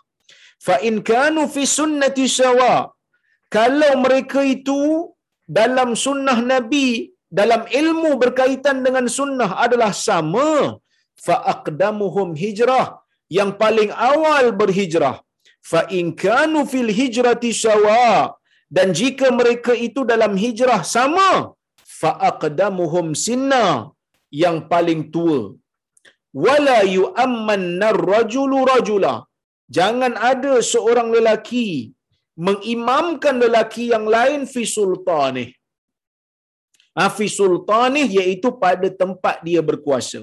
Fa in kanu fi sunnati sawa kalau mereka itu dalam sunnah nabi dalam ilmu berkaitan dengan sunnah adalah sama. Fa aqdamuhum hijrah yang paling awal berhijrah. Fa in kanu fil hijrati sawa dan jika mereka itu dalam hijrah sama fa aqdamuhum sinna yang paling tua wala yu'ammanna ar-rajulu rajula Jangan ada seorang lelaki mengimamkan lelaki yang lain fi sultanih. Ha, fi sultanih iaitu pada tempat dia berkuasa.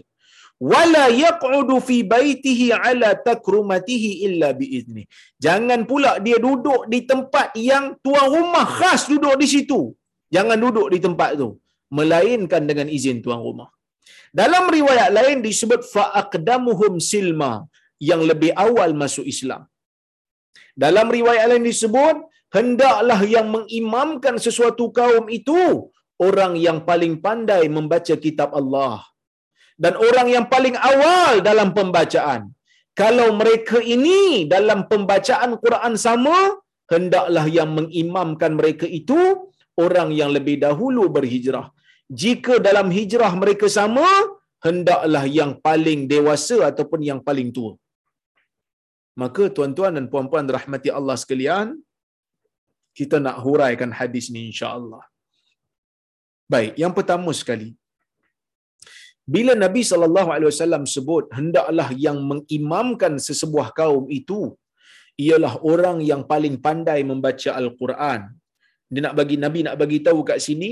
Wala yaq'udu fi baitihi ala takrumatihi illa biizni. Jangan pula dia duduk di tempat yang tuan rumah khas duduk di situ. Jangan duduk di tempat tu melainkan dengan izin tuan rumah. Dalam riwayat lain disebut fa aqdamuhum silma yang lebih awal masuk Islam. Dalam riwayat lain disebut, hendaklah yang mengimamkan sesuatu kaum itu orang yang paling pandai membaca kitab Allah dan orang yang paling awal dalam pembacaan. Kalau mereka ini dalam pembacaan Quran sama, hendaklah yang mengimamkan mereka itu orang yang lebih dahulu berhijrah. Jika dalam hijrah mereka sama, hendaklah yang paling dewasa ataupun yang paling tua. Maka tuan-tuan dan puan-puan rahmati Allah sekalian, kita nak huraikan hadis ni insya-Allah. Baik, yang pertama sekali. Bila Nabi sallallahu alaihi wasallam sebut hendaklah yang mengimamkan sesebuah kaum itu ialah orang yang paling pandai membaca al-Quran. Dia nak bagi Nabi nak bagi tahu kat sini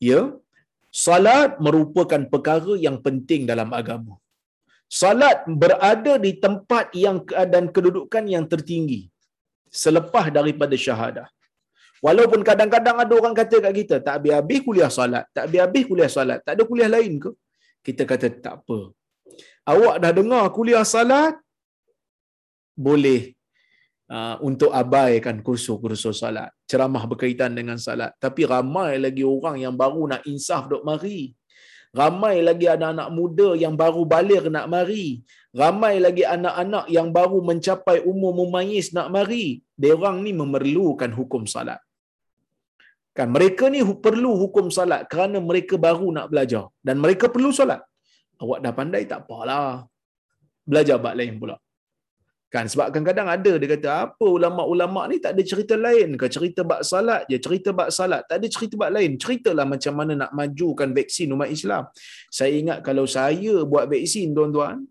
ya, salat merupakan perkara yang penting dalam agama salat berada di tempat yang dan kedudukan yang tertinggi selepas daripada syahadah. Walaupun kadang-kadang ada orang kata kat kita, tak habis-habis kuliah salat, tak habis-habis kuliah salat, tak ada kuliah lain ke? Kita kata tak apa. Awak dah dengar kuliah salat, boleh untuk abaikan kursus-kursus salat. Ceramah berkaitan dengan salat. Tapi ramai lagi orang yang baru nak insaf dok mari. Ramai lagi anak-anak muda yang baru balik nak mari. Ramai lagi anak-anak yang baru mencapai umur mumayyiz nak mari. Mereka ni memerlukan hukum salat. Kan mereka ni perlu hukum salat kerana mereka baru nak belajar dan mereka perlu salat. Awak dah pandai tak apalah. Belajar bab lain pula. Kan sebab kadang-kadang ada dia kata apa ulama-ulama ni tak ada cerita lain ke cerita bab salat je cerita bab salat tak ada cerita bab lain ceritalah macam mana nak majukan vaksin umat Islam. Saya ingat kalau saya buat vaksin tuan-tuan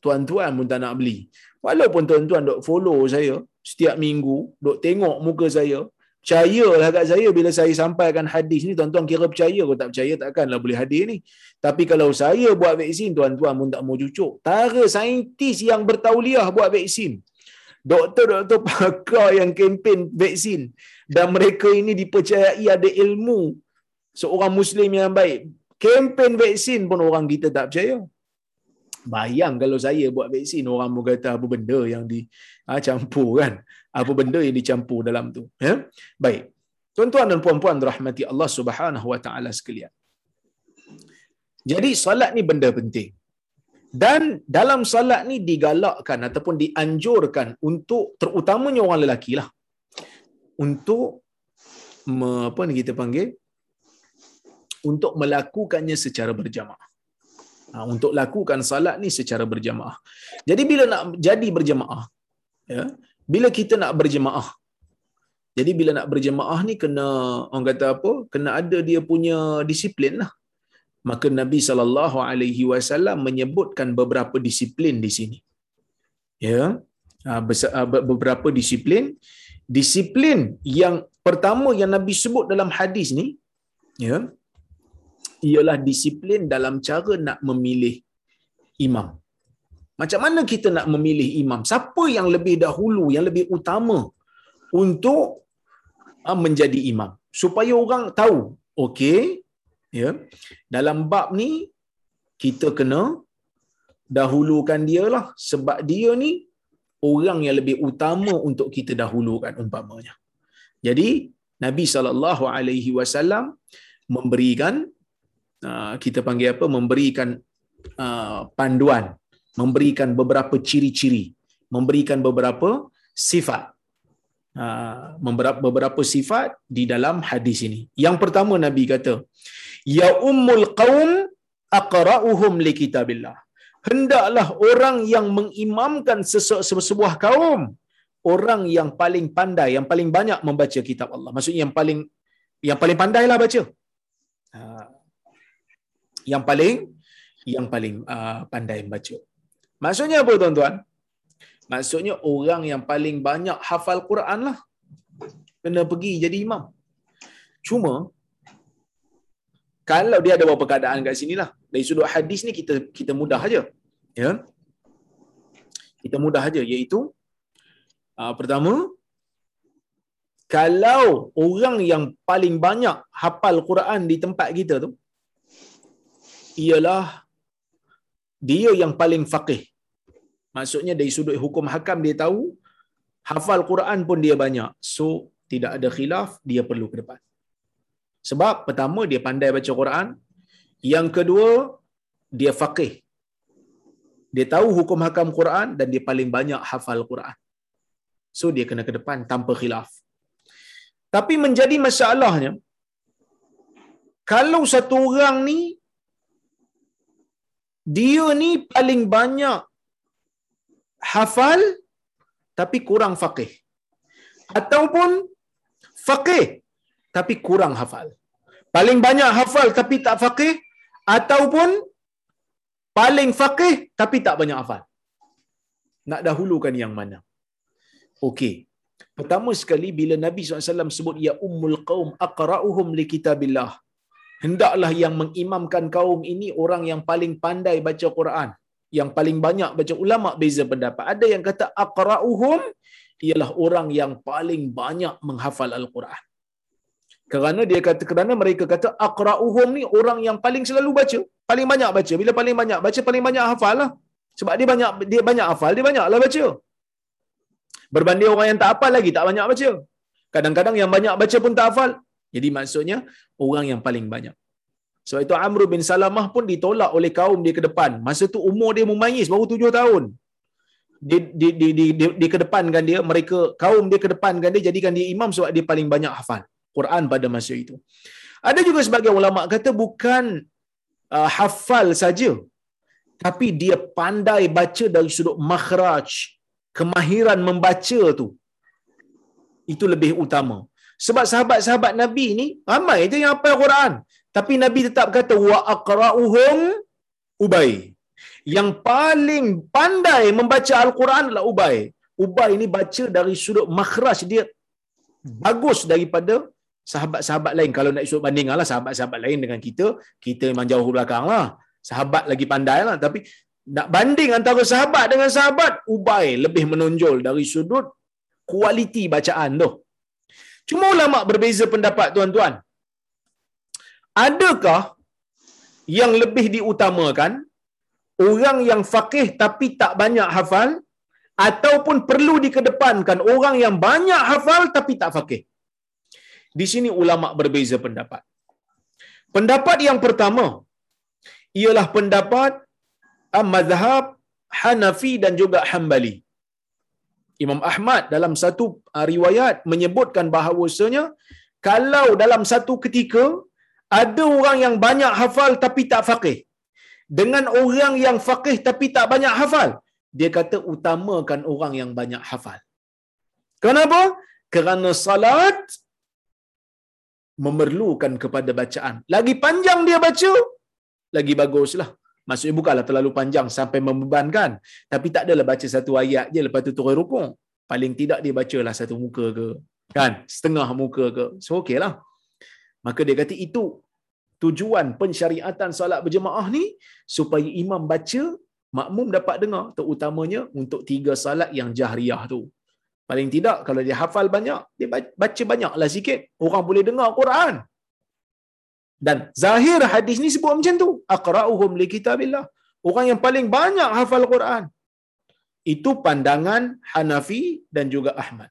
tuan-tuan pun tak nak beli. Walaupun tuan-tuan dok follow saya setiap minggu dok tengok muka saya Percayalah kat saya bila saya sampaikan hadis ni tuan-tuan kira percaya atau tak percaya takkanlah boleh hadir ni. Tapi kalau saya buat vaksin tuan-tuan pun tak mau cucuk. Tara saintis yang bertauliah buat vaksin. Doktor-doktor *laughs* pakar yang kempen vaksin dan mereka ini dipercayai ada ilmu seorang muslim yang baik. Kempen vaksin pun orang kita tak percaya. Bayang kalau saya buat vaksin orang mau kata apa benda yang dicampur ha, kan apa benda yang dicampur dalam tu ya baik tuan-tuan dan puan-puan rahmati Allah Subhanahu wa taala sekalian jadi solat ni benda penting Dan dalam salat ni digalakkan ataupun dianjurkan untuk terutamanya orang lelaki lah. Untuk me, apa ni kita panggil? Untuk melakukannya secara berjamaah. Ha, untuk lakukan salat ni secara berjamaah. Jadi bila nak jadi berjamaah, ya, bila kita nak berjemaah. Jadi bila nak berjemaah ni kena orang kata apa? Kena ada dia punya disiplin lah. Maka Nabi sallallahu alaihi wasallam menyebutkan beberapa disiplin di sini. Ya? Ah, ah, beberapa disiplin. Disiplin yang pertama yang Nabi sebut dalam hadis ni ya? Ialah disiplin dalam cara nak memilih imam macam mana kita nak memilih imam? Siapa yang lebih dahulu, yang lebih utama untuk ah, menjadi imam? Supaya orang tahu, okey, ya. Dalam bab ni kita kena dahulukan dia lah sebab dia ni orang yang lebih utama untuk kita dahulukan umpamanya. Jadi Nabi sallallahu alaihi wasallam memberikan ah, kita panggil apa memberikan uh, panduan memberikan beberapa ciri-ciri, memberikan beberapa sifat. Ha, beberapa sifat di dalam hadis ini. Yang pertama Nabi kata, Ya ummul qawm aqra'uhum li kitabillah. Hendaklah orang yang mengimamkan sebuah kaum, orang yang paling pandai, yang paling banyak membaca kitab Allah. Maksudnya yang paling yang paling pandailah baca. Ha, yang paling yang paling uh, pandai membaca. Maksudnya apa tuan-tuan? Maksudnya orang yang paling banyak hafal Quran lah. Kena pergi jadi imam. Cuma, kalau dia ada beberapa keadaan kat sini lah. Dari sudut hadis ni kita kita mudah aja. Ya. Kita mudah aja iaitu uh, pertama kalau orang yang paling banyak hafal Quran di tempat kita tu ialah dia yang paling faqih Maksudnya dari sudut hukum hakam dia tahu, hafal Quran pun dia banyak. So, tidak ada khilaf, dia perlu ke depan. Sebab pertama, dia pandai baca Quran. Yang kedua, dia faqih. Dia tahu hukum hakam Quran dan dia paling banyak hafal Quran. So, dia kena ke depan tanpa khilaf. Tapi menjadi masalahnya, kalau satu orang ni, dia ni paling banyak hafal tapi kurang faqih. Ataupun faqih tapi kurang hafal. Paling banyak hafal tapi tak faqih ataupun paling faqih tapi tak banyak hafal. Nak dahulukan yang mana? Okey. Pertama sekali bila nabi SAW sebut ya ummul qaum aqra'uhum li kitabillah. Hendaklah yang mengimamkan kaum ini orang yang paling pandai baca Quran yang paling banyak baca ulama beza pendapat. Ada yang kata aqra'uhum ialah orang yang paling banyak menghafal al-Quran. Kerana dia kata kerana mereka kata aqra'uhum ni orang yang paling selalu baca, paling banyak baca. Bila paling banyak baca, paling banyak hafal lah. Sebab dia banyak dia banyak hafal, dia banyaklah baca. Berbanding orang yang tak hafal lagi tak banyak baca. Kadang-kadang yang banyak baca pun tak hafal. Jadi maksudnya orang yang paling banyak. Sebab itu Amr bin Salamah pun ditolak oleh kaum dia ke depan. Masa tu umur dia memayis baru tujuh tahun. Di, di, di, di, di, di kedepankan dia, mereka kaum dia kedepankan dia, jadikan dia imam sebab dia paling banyak hafal Quran pada masa itu. Ada juga sebagian ulama kata bukan uh, hafal saja, tapi dia pandai baca dari sudut makhraj, kemahiran membaca tu. Itu lebih utama. Sebab sahabat-sahabat Nabi ni ramai je yang hafal Quran. Tapi Nabi tetap kata wa aqra'uhum Ubay. Yang paling pandai membaca Al-Quran adalah Ubay. Ubay ini baca dari sudut makhraj dia bagus daripada sahabat-sahabat lain. Kalau nak isut banding lah sahabat-sahabat lain dengan kita, kita memang jauh belakang lah. Sahabat lagi pandai lah. Tapi nak banding antara sahabat dengan sahabat, Ubay lebih menonjol dari sudut kualiti bacaan tu. Cuma ulama berbeza pendapat tuan-tuan adakah yang lebih diutamakan? Orang yang faqih tapi tak banyak hafal ataupun perlu dikedepankan orang yang banyak hafal tapi tak faqih? Di sini ulama berbeza pendapat. Pendapat yang pertama ialah pendapat ah, mazhab Hanafi dan juga Hambali. Imam Ahmad dalam satu uh, riwayat menyebutkan bahawasanya kalau dalam satu ketika ada orang yang banyak hafal tapi tak faqih dengan orang yang faqih tapi tak banyak hafal dia kata utamakan orang yang banyak hafal kenapa kerana salat memerlukan kepada bacaan lagi panjang dia baca lagi baguslah Maksudnya bukanlah terlalu panjang sampai membebankan. Tapi tak adalah baca satu ayat je lepas tu turun rukuk. Paling tidak dia bacalah satu muka ke. Kan? Setengah muka ke. So okey lah. Maka dia kata itu tujuan pensyariatan solat berjemaah ni supaya imam baca, makmum dapat dengar. Terutamanya untuk tiga salat yang jahriyah tu. Paling tidak kalau dia hafal banyak, dia baca banyaklah sikit. Orang boleh dengar Quran. Dan zahir hadis ni sebut macam tu. Aqra'uhum li kitabillah. Orang yang paling banyak hafal Quran. Itu pandangan Hanafi dan juga Ahmad.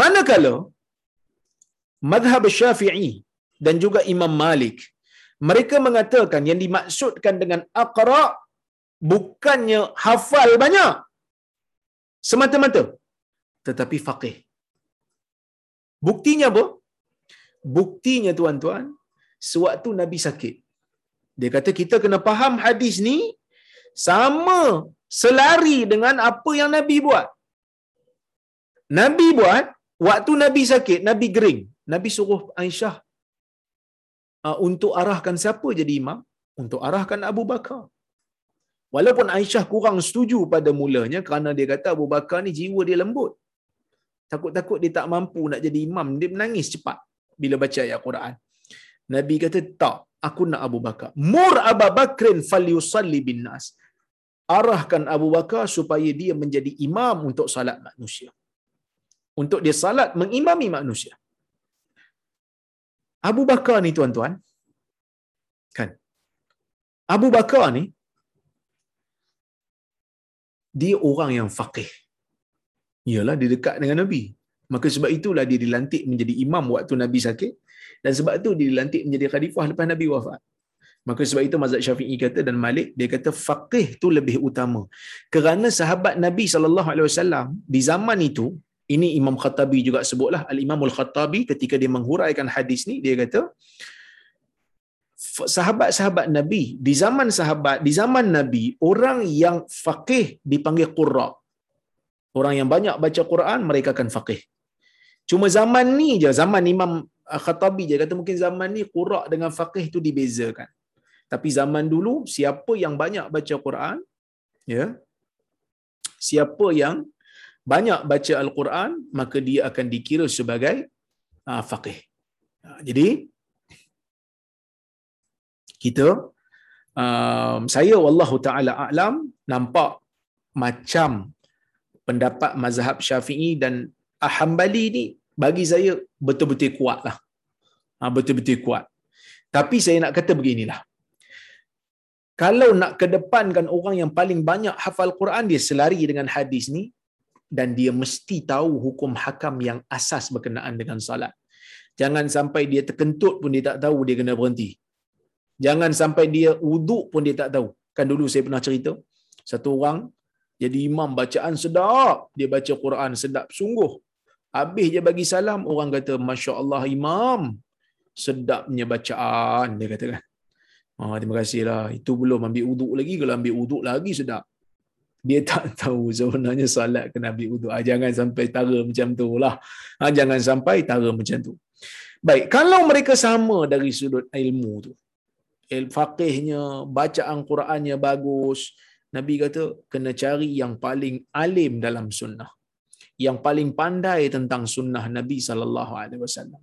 Manakala madhab Syafi'i dan juga Imam Malik mereka mengatakan yang dimaksudkan dengan aqra bukannya hafal banyak semata-mata tetapi faqih. Buktinya apa? Buktinya tuan-tuan, sewaktu Nabi sakit. Dia kata kita kena faham hadis ni sama selari dengan apa yang Nabi buat. Nabi buat, waktu Nabi sakit, Nabi gering. Nabi suruh Aisyah uh, untuk arahkan siapa jadi imam? Untuk arahkan Abu Bakar. Walaupun Aisyah kurang setuju pada mulanya kerana dia kata Abu Bakar ni jiwa dia lembut. Takut-takut dia tak mampu nak jadi imam, dia menangis cepat bila baca ayat Quran. Nabi kata, tak, aku nak Abu Bakar. Mur Abu Bakrin falyusalli bin nas. Arahkan Abu Bakar supaya dia menjadi imam untuk salat manusia. Untuk dia salat mengimami manusia. Abu Bakar ni tuan-tuan, kan? Abu Bakar ni, dia orang yang faqih. Yalah, dia dekat dengan Nabi. Maka sebab itulah dia dilantik menjadi imam waktu Nabi sakit dan sebab itu dia dilantik menjadi khalifah lepas Nabi wafat. Maka sebab itu mazhab Syafi'i kata dan Malik dia kata faqih tu lebih utama. Kerana sahabat Nabi sallallahu alaihi wasallam di zaman itu ini Imam Khattabi juga sebutlah Al-Imam Al-Khattabi ketika dia menghuraikan hadis ni dia kata sahabat-sahabat Nabi di zaman sahabat di zaman Nabi orang yang faqih dipanggil qurra. Orang yang banyak baca Quran mereka akan faqih. Cuma zaman ni je, zaman Imam Khattabi je kata mungkin zaman ni qurak dengan faqih tu dibezakan. Tapi zaman dulu siapa yang banyak baca Quran, ya. Siapa yang banyak baca Al-Quran, maka dia akan dikira sebagai uh, faqih. Uh, jadi kita um, saya wallahu taala a'lam nampak macam pendapat mazhab Syafi'i dan Hambali ni bagi saya betul-betul kuat lah. Ha, betul-betul kuat. Tapi saya nak kata beginilah. Kalau nak kedepankan orang yang paling banyak hafal Quran, dia selari dengan hadis ni dan dia mesti tahu hukum hakam yang asas berkenaan dengan salat. Jangan sampai dia terkentut pun dia tak tahu dia kena berhenti. Jangan sampai dia uduk pun dia tak tahu. Kan dulu saya pernah cerita, satu orang jadi imam bacaan sedap, dia baca Quran sedap sungguh. Habis je bagi salam, orang kata, Masya Allah Imam, sedapnya bacaan, dia kata kan. Oh, terima kasihlah. Itu belum ambil uduk lagi. Kalau ambil uduk lagi, sedap. Dia *laughs* tak tahu sebenarnya salat kena ambil uduk. Ah, jangan sampai tara macam tu lah. Ah, jangan sampai tara macam tu. Baik, kalau mereka sama dari sudut ilmu tu, il faqihnya, bacaan Qurannya bagus, Nabi kata kena cari yang paling alim dalam sunnah yang paling pandai tentang sunnah Nabi sallallahu alaihi wasallam.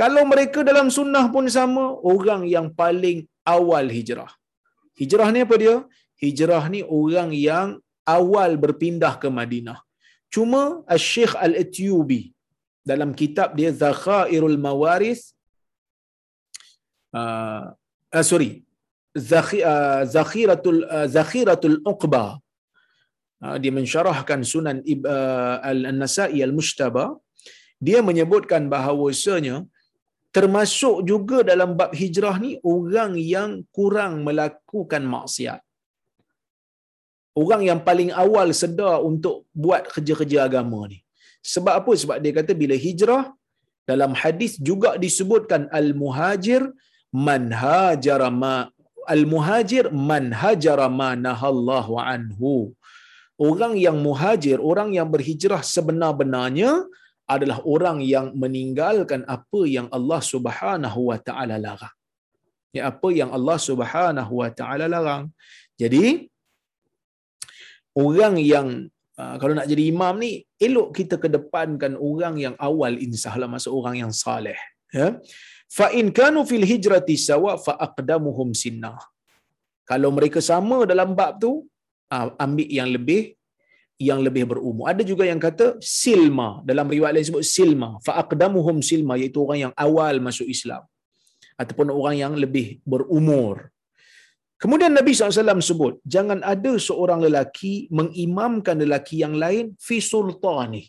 Kalau mereka dalam sunnah pun sama, orang yang paling awal hijrah. Hijrah ni apa dia? Hijrah ni orang yang awal berpindah ke Madinah. Cuma Al-Syekh Al-Etyubi dalam kitab dia Zakhairul Mawaris uh, uh, sorry uh, Zakhiratul uh, Zakhiratul Uqba Ah, dia mensyarahkan sunan uh, al-Nasa'i al-Mushtaba dia menyebutkan bahawasanya termasuk juga dalam bab hijrah ni orang yang kurang melakukan maksiat. Orang yang paling awal sedar untuk buat kerja-kerja agama ni. Sebab apa? Sebab dia kata bila hijrah dalam hadis juga disebutkan al-muhajir man hajara ma al-muhajir man hajara ma nahallahu anhu. Orang yang muhajir, orang yang berhijrah sebenar-benarnya adalah orang yang meninggalkan apa yang Allah Subhanahu wa taala larang. Ya apa yang Allah Subhanahu wa taala larang. Jadi orang yang uh, kalau nak jadi imam ni elok kita kedepankan orang yang awal insahlah masuk orang yang saleh ya. Fa in kanu fil hijrati sawa fa aqdamuhum sinna. Kalau mereka sama dalam bab tu uh, ambil yang lebih yang lebih berumur. Ada juga yang kata silma. Dalam riwayat lain sebut silma. Fa aqdamuhum silma iaitu orang yang awal masuk Islam. Ataupun orang yang lebih berumur. Kemudian Nabi SAW sebut, jangan ada seorang lelaki mengimamkan lelaki yang lain fi sultani.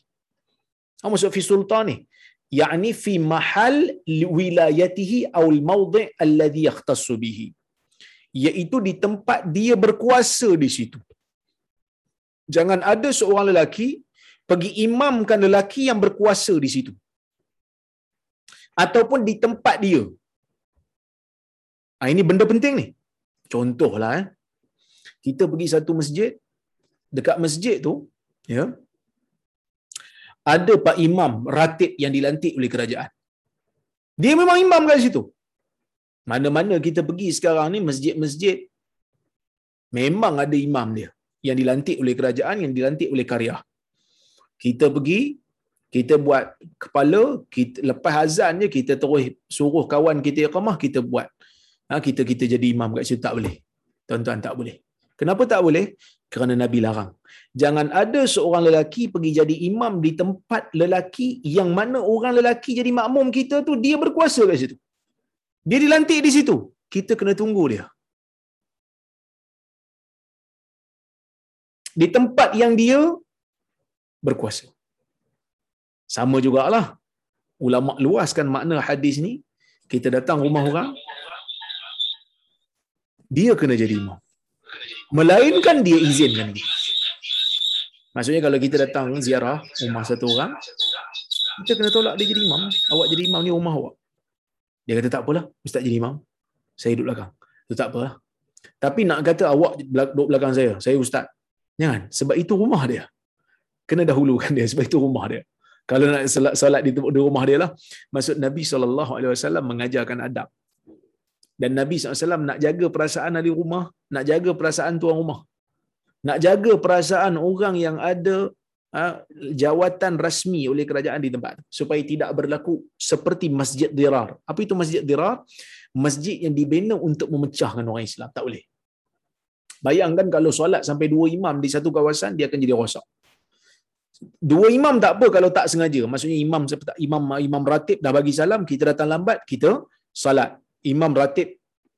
Apa maksud fi sultani? Ya'ni fi mahal wilayatihi aw al-mawdi' alladhi yakhtassu bihi. Iaitu di tempat dia berkuasa di situ. Jangan ada seorang lelaki pergi imamkan lelaki yang berkuasa di situ. Ataupun di tempat dia. Ha, ini benda penting ni. Contohlah eh. Kita pergi satu masjid, dekat masjid tu, ya. Ada pak imam ratib yang dilantik oleh kerajaan. Dia memang imam kat situ. Mana-mana kita pergi sekarang ni masjid-masjid memang ada imam dia yang dilantik oleh kerajaan, yang dilantik oleh karya. Kita pergi, kita buat kepala, kita, lepas azan je kita terus suruh kawan kita iqamah, kita buat ha, kita kita jadi imam kat situ tak boleh. Tuan-tuan tak boleh. Kenapa tak boleh? Kerana Nabi larang. Jangan ada seorang lelaki pergi jadi imam di tempat lelaki yang mana orang lelaki jadi makmum kita tu dia berkuasa kat situ. Dia dilantik di situ. Kita kena tunggu dia. Di tempat yang dia berkuasa. Sama jugalah. Ulama luaskan makna hadis ni. Kita datang rumah orang, dia kena jadi imam. Melainkan dia izinkan dia. Maksudnya kalau kita datang ziarah rumah satu orang, kita kena tolak dia jadi imam. Awak jadi imam ni rumah awak. Dia kata tak apalah, ustaz jadi imam. Saya duduk belakang. Itu tak apalah. Tapi nak kata awak duduk belakang saya, saya ustaz. Jangan, sebab itu rumah dia. Kena dahulukan dia sebab itu rumah dia. Kalau nak salat, di, di rumah dia lah. Maksud Nabi SAW mengajarkan adab. Dan Nabi SAW nak jaga perasaan ahli rumah, nak jaga perasaan tuan rumah. Nak jaga perasaan orang yang ada ha, jawatan rasmi oleh kerajaan di tempat supaya tidak berlaku seperti masjid dirar. Apa itu masjid dirar? Masjid yang dibina untuk memecahkan orang Islam. Tak boleh. Bayangkan kalau solat sampai dua imam di satu kawasan, dia akan jadi rosak. Dua imam tak apa kalau tak sengaja. Maksudnya imam imam imam ratib dah bagi salam, kita datang lambat, kita solat imam ratib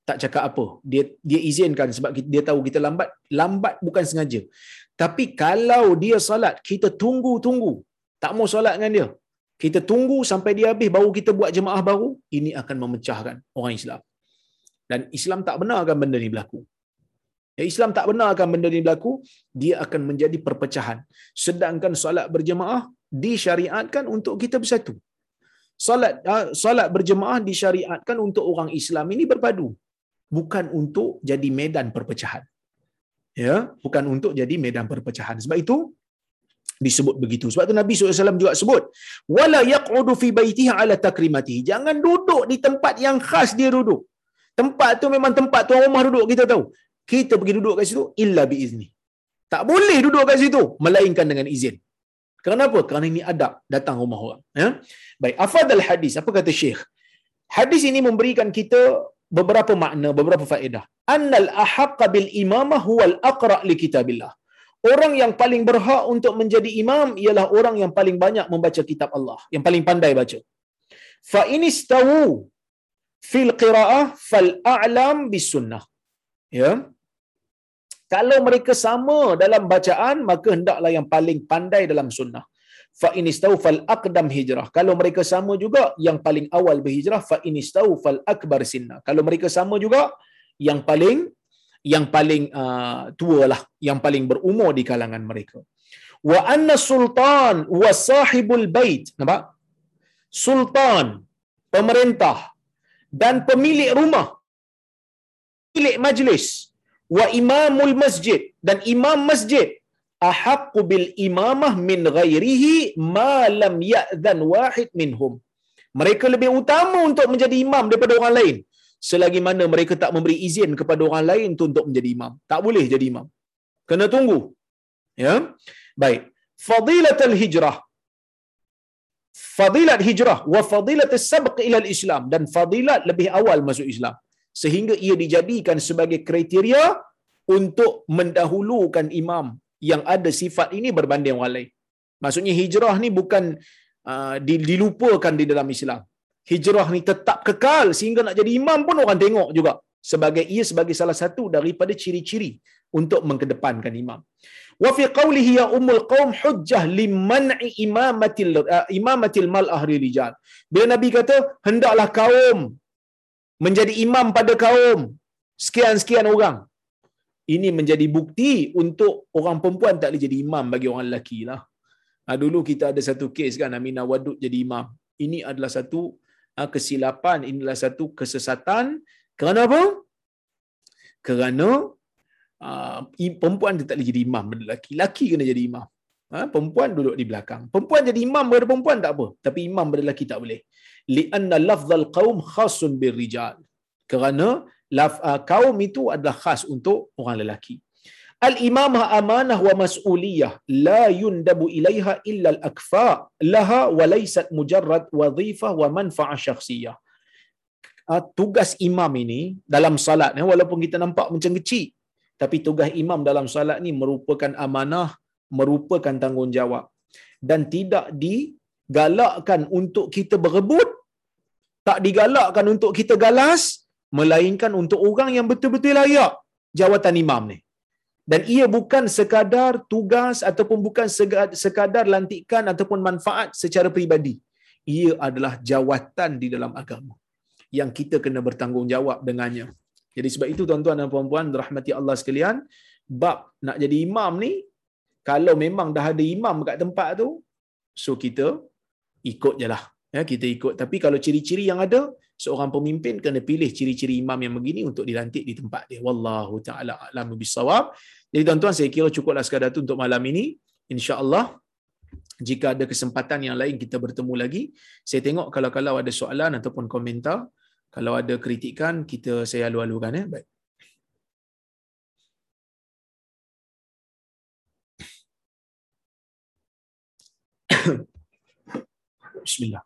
tak cakap apa. Dia dia izinkan sebab dia tahu kita lambat. Lambat bukan sengaja. Tapi kalau dia salat, kita tunggu-tunggu. Tak mau salat dengan dia. Kita tunggu sampai dia habis baru kita buat jemaah baru, ini akan memecahkan orang Islam. Dan Islam tak benarkan benda ni berlaku. Ya, Islam tak benarkan benda ni berlaku, dia akan menjadi perpecahan. Sedangkan solat berjemaah disyariatkan untuk kita bersatu solat ah, solat berjemaah disyariatkan untuk orang Islam ini berpadu. Bukan untuk jadi medan perpecahan. Ya bukan untuk jadi medan perpecahan. Sebab itu disebut begitu. Sebab itu Nabi SAW juga sebut wala yaqudu fi baitihi ala takrimatihi. Jangan duduk di tempat yang khas dia duduk. Tempat tu memang tempat tuan rumah duduk kita tahu. Kita pergi duduk kat situ illa biizni tak boleh duduk kat situ melainkan dengan izin Kenapa? Kerana ini adab datang rumah orang. Ya? Baik, afadal hadis. Apa kata Syekh? Hadis ini memberikan kita beberapa makna, beberapa faedah. Annal ahaqqa bil imamah huwal aqra' li kitabillah. Orang yang paling berhak untuk menjadi imam ialah orang yang paling banyak membaca kitab Allah, yang paling pandai baca. Fa inistawu fil qira'ah fal a'lam bis sunnah. Ya. Kalau mereka sama dalam bacaan, maka hendaklah yang paling pandai dalam sunnah. fa in istawfal aqdam hijrah. Kalau mereka sama juga yang paling awal berhijrah fa in istawfal akbar sinna. Kalau mereka sama juga yang paling yang paling uh, tua lah, yang paling berumur di kalangan mereka. Wa anna sultan wa sahibul bait. Nampak? Sultan, pemerintah dan pemilik rumah, pemilik majlis, wa imamul masjid dan imam masjid ahaqqu bil imamah min ghairihi ma lam ya'zan wahid minhum. Mereka lebih utama untuk menjadi imam daripada orang lain selagi mana mereka tak memberi izin kepada orang lain tu untuk menjadi imam. Tak boleh jadi imam. Kena tunggu. Ya. Baik. Fadilat al-hijrah. Fadilat hijrah wa fadilat sabq ila al-Islam dan fadilat lebih awal masuk Islam sehingga ia dijadikan sebagai kriteria untuk mendahulukan imam yang ada sifat ini berbanding lain. Maksudnya hijrah ni bukan uh, dilupakan di dalam Islam. Hijrah ni tetap kekal sehingga nak jadi imam pun orang tengok juga sebagai ia sebagai salah satu daripada ciri-ciri untuk mengkedepankan imam. Wa fi qawlihi ya ummul qaum hujjah liman'i imamatil uh, imamatil mal ahli rijal. Bila Nabi kata hendaklah kaum menjadi imam pada kaum sekian-sekian orang ini menjadi bukti untuk orang perempuan tak boleh jadi imam bagi orang lelaki lah. Ha, dulu kita ada satu kes kan Aminah Wadud jadi imam. Ini adalah satu ha, kesilapan, inilah satu kesesatan. Kerana apa? Kerana uh, perempuan tak boleh jadi imam pada lelaki. Lelaki kena jadi imam. Ha, perempuan duduk di belakang. Perempuan jadi imam pada perempuan tak apa. Tapi imam pada lelaki tak boleh. Lianna lafzal qaum khasun birrijal. Kerana laf, uh, kaum itu adalah khas untuk orang lelaki. Al-imamah amanah wa mas'uliyah la yundabu ilaiha illa al-akfa laha wa laysat mujarrad wadhifah wa manfa'ah syakhsiyah. Uh, tugas imam ini dalam salat ni walaupun kita nampak macam kecil tapi tugas imam dalam salat ni merupakan amanah merupakan tanggungjawab dan tidak digalakkan untuk kita berebut tak digalakkan untuk kita galas melainkan untuk orang yang betul-betul layak jawatan imam ni. Dan ia bukan sekadar tugas ataupun bukan sekadar lantikan ataupun manfaat secara peribadi. Ia adalah jawatan di dalam agama yang kita kena bertanggungjawab dengannya. Jadi sebab itu tuan-tuan dan puan-puan rahmati Allah sekalian, bab nak jadi imam ni kalau memang dah ada imam kat tempat tu, so kita ikut je lah. Ya, kita ikut. Tapi kalau ciri-ciri yang ada, seorang pemimpin kena pilih ciri-ciri imam yang begini untuk dilantik di tempat dia. Wallahu taala alam bisawab. Jadi tuan-tuan saya kira cukuplah sekadar itu untuk malam ini. Insya-Allah jika ada kesempatan yang lain kita bertemu lagi. Saya tengok kalau-kalau ada soalan ataupun komentar, kalau ada kritikan kita saya alu-alukan ya. Baik. بسم الله.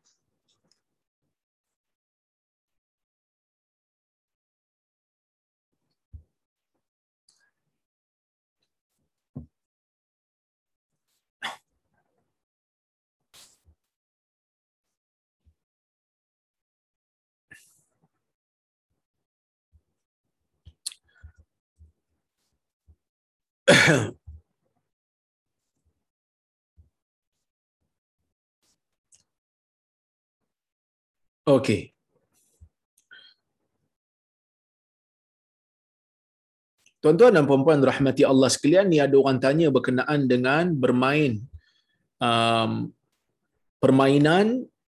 Okey. Tuan-tuan dan puan-puan rahmati Allah sekalian, ni ada orang tanya berkenaan dengan bermain um, permainan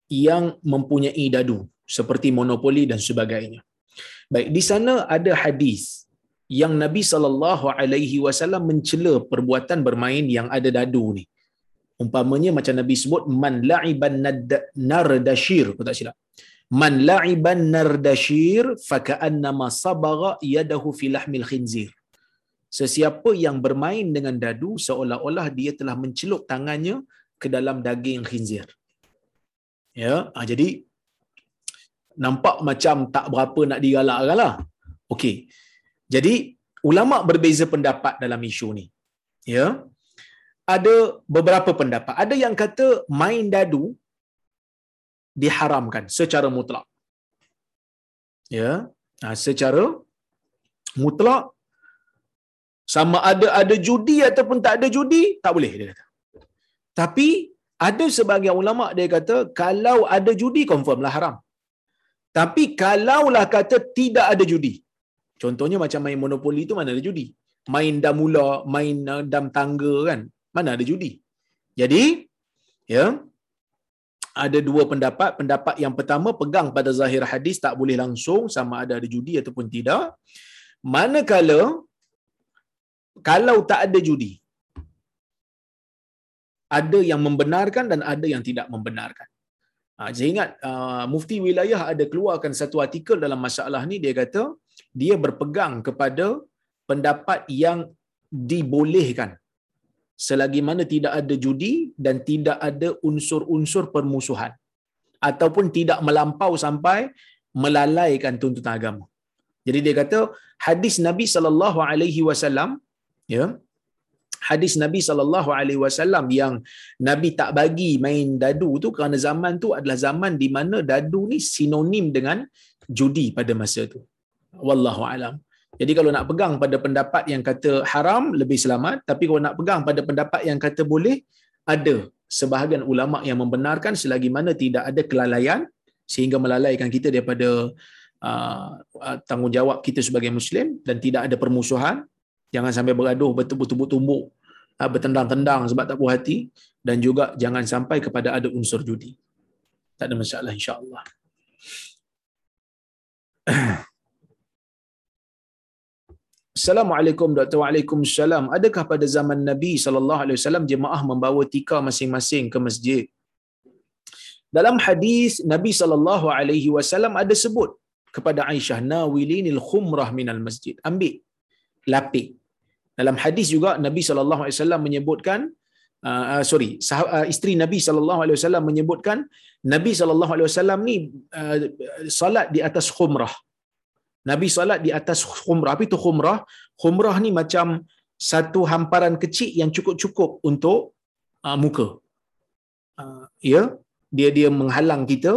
yang mempunyai dadu seperti monopoli dan sebagainya. Baik, di sana ada hadis yang Nabi sallallahu alaihi wasallam mencela perbuatan bermain yang ada dadu ni. Umpamanya macam Nabi sebut man la'iban nardashir, kalau tak silap. Man la'iban nardashir faka'annama sabagha yadahu fi lahmil khinzir. Sesiapa yang bermain dengan dadu seolah-olah dia telah mencelup tangannya ke dalam daging khinzir. Ya, ha, jadi nampak macam tak berapa nak digalakkan lah. Okey. Jadi ulama berbeza pendapat dalam isu ni. Ya. Ada beberapa pendapat. Ada yang kata main dadu diharamkan secara mutlak. Ya, ha, secara mutlak sama ada ada judi ataupun tak ada judi tak boleh dia kata. Tapi Ada sebagian ulama dia kata kalau ada judi confirmlah haram. Tapi kalaulah kata tidak ada judi. Contohnya macam main monopoli tu mana ada judi? Main damula, main uh, dam tangga kan? Mana ada judi? Jadi, ya, ada dua pendapat. Pendapat yang pertama pegang pada zahir hadis tak boleh langsung sama ada ada judi ataupun tidak. Manakala kalau tak ada judi, ada yang membenarkan dan ada yang tidak membenarkan. Ha, saya ingat uh, mufti wilayah ada keluarkan satu artikel dalam masalah ni dia kata dia berpegang kepada pendapat yang dibolehkan selagi mana tidak ada judi dan tidak ada unsur-unsur permusuhan ataupun tidak melampau sampai melalaikan tuntutan agama. Jadi dia kata hadis Nabi sallallahu alaihi wasallam ya hadis Nabi sallallahu alaihi wasallam yang Nabi tak bagi main dadu tu kerana zaman tu adalah zaman di mana dadu ni sinonim dengan judi pada masa tu. Wallahu alam. Jadi kalau nak pegang pada pendapat yang kata haram lebih selamat. Tapi kalau nak pegang pada pendapat yang kata boleh ada sebahagian ulama yang membenarkan selagi mana tidak ada kelalaian sehingga melalaikan kita daripada uh, uh, tanggungjawab kita sebagai muslim dan tidak ada permusuhan. Jangan sampai bergaduh betul-betul tumbuk uh, bertendang-tendang sebab tak puas hati dan juga jangan sampai kepada ada unsur judi. Tak ada masalah insya-Allah *clears throat* Assalamualaikum Dr. Waalaikumsalam. Adakah pada zaman Nabi sallallahu alaihi wasallam jemaah membawa tikar masing-masing ke masjid? Dalam hadis Nabi sallallahu alaihi wasallam ada sebut kepada Aisyah nawilinil khumrah minal masjid. Ambil lapik. Dalam hadis juga Nabi sallallahu alaihi wasallam menyebutkan uh, uh, sorry, sah, uh, isteri Nabi sallallahu alaihi wasallam menyebutkan Nabi sallallahu alaihi wasallam ni uh, salat di atas khumrah. Nabi salat di atas khumrah. Apa itu khumrah? Khumrah ni macam satu hamparan kecil yang cukup-cukup untuk uh, muka. Uh, ya, dia dia menghalang kita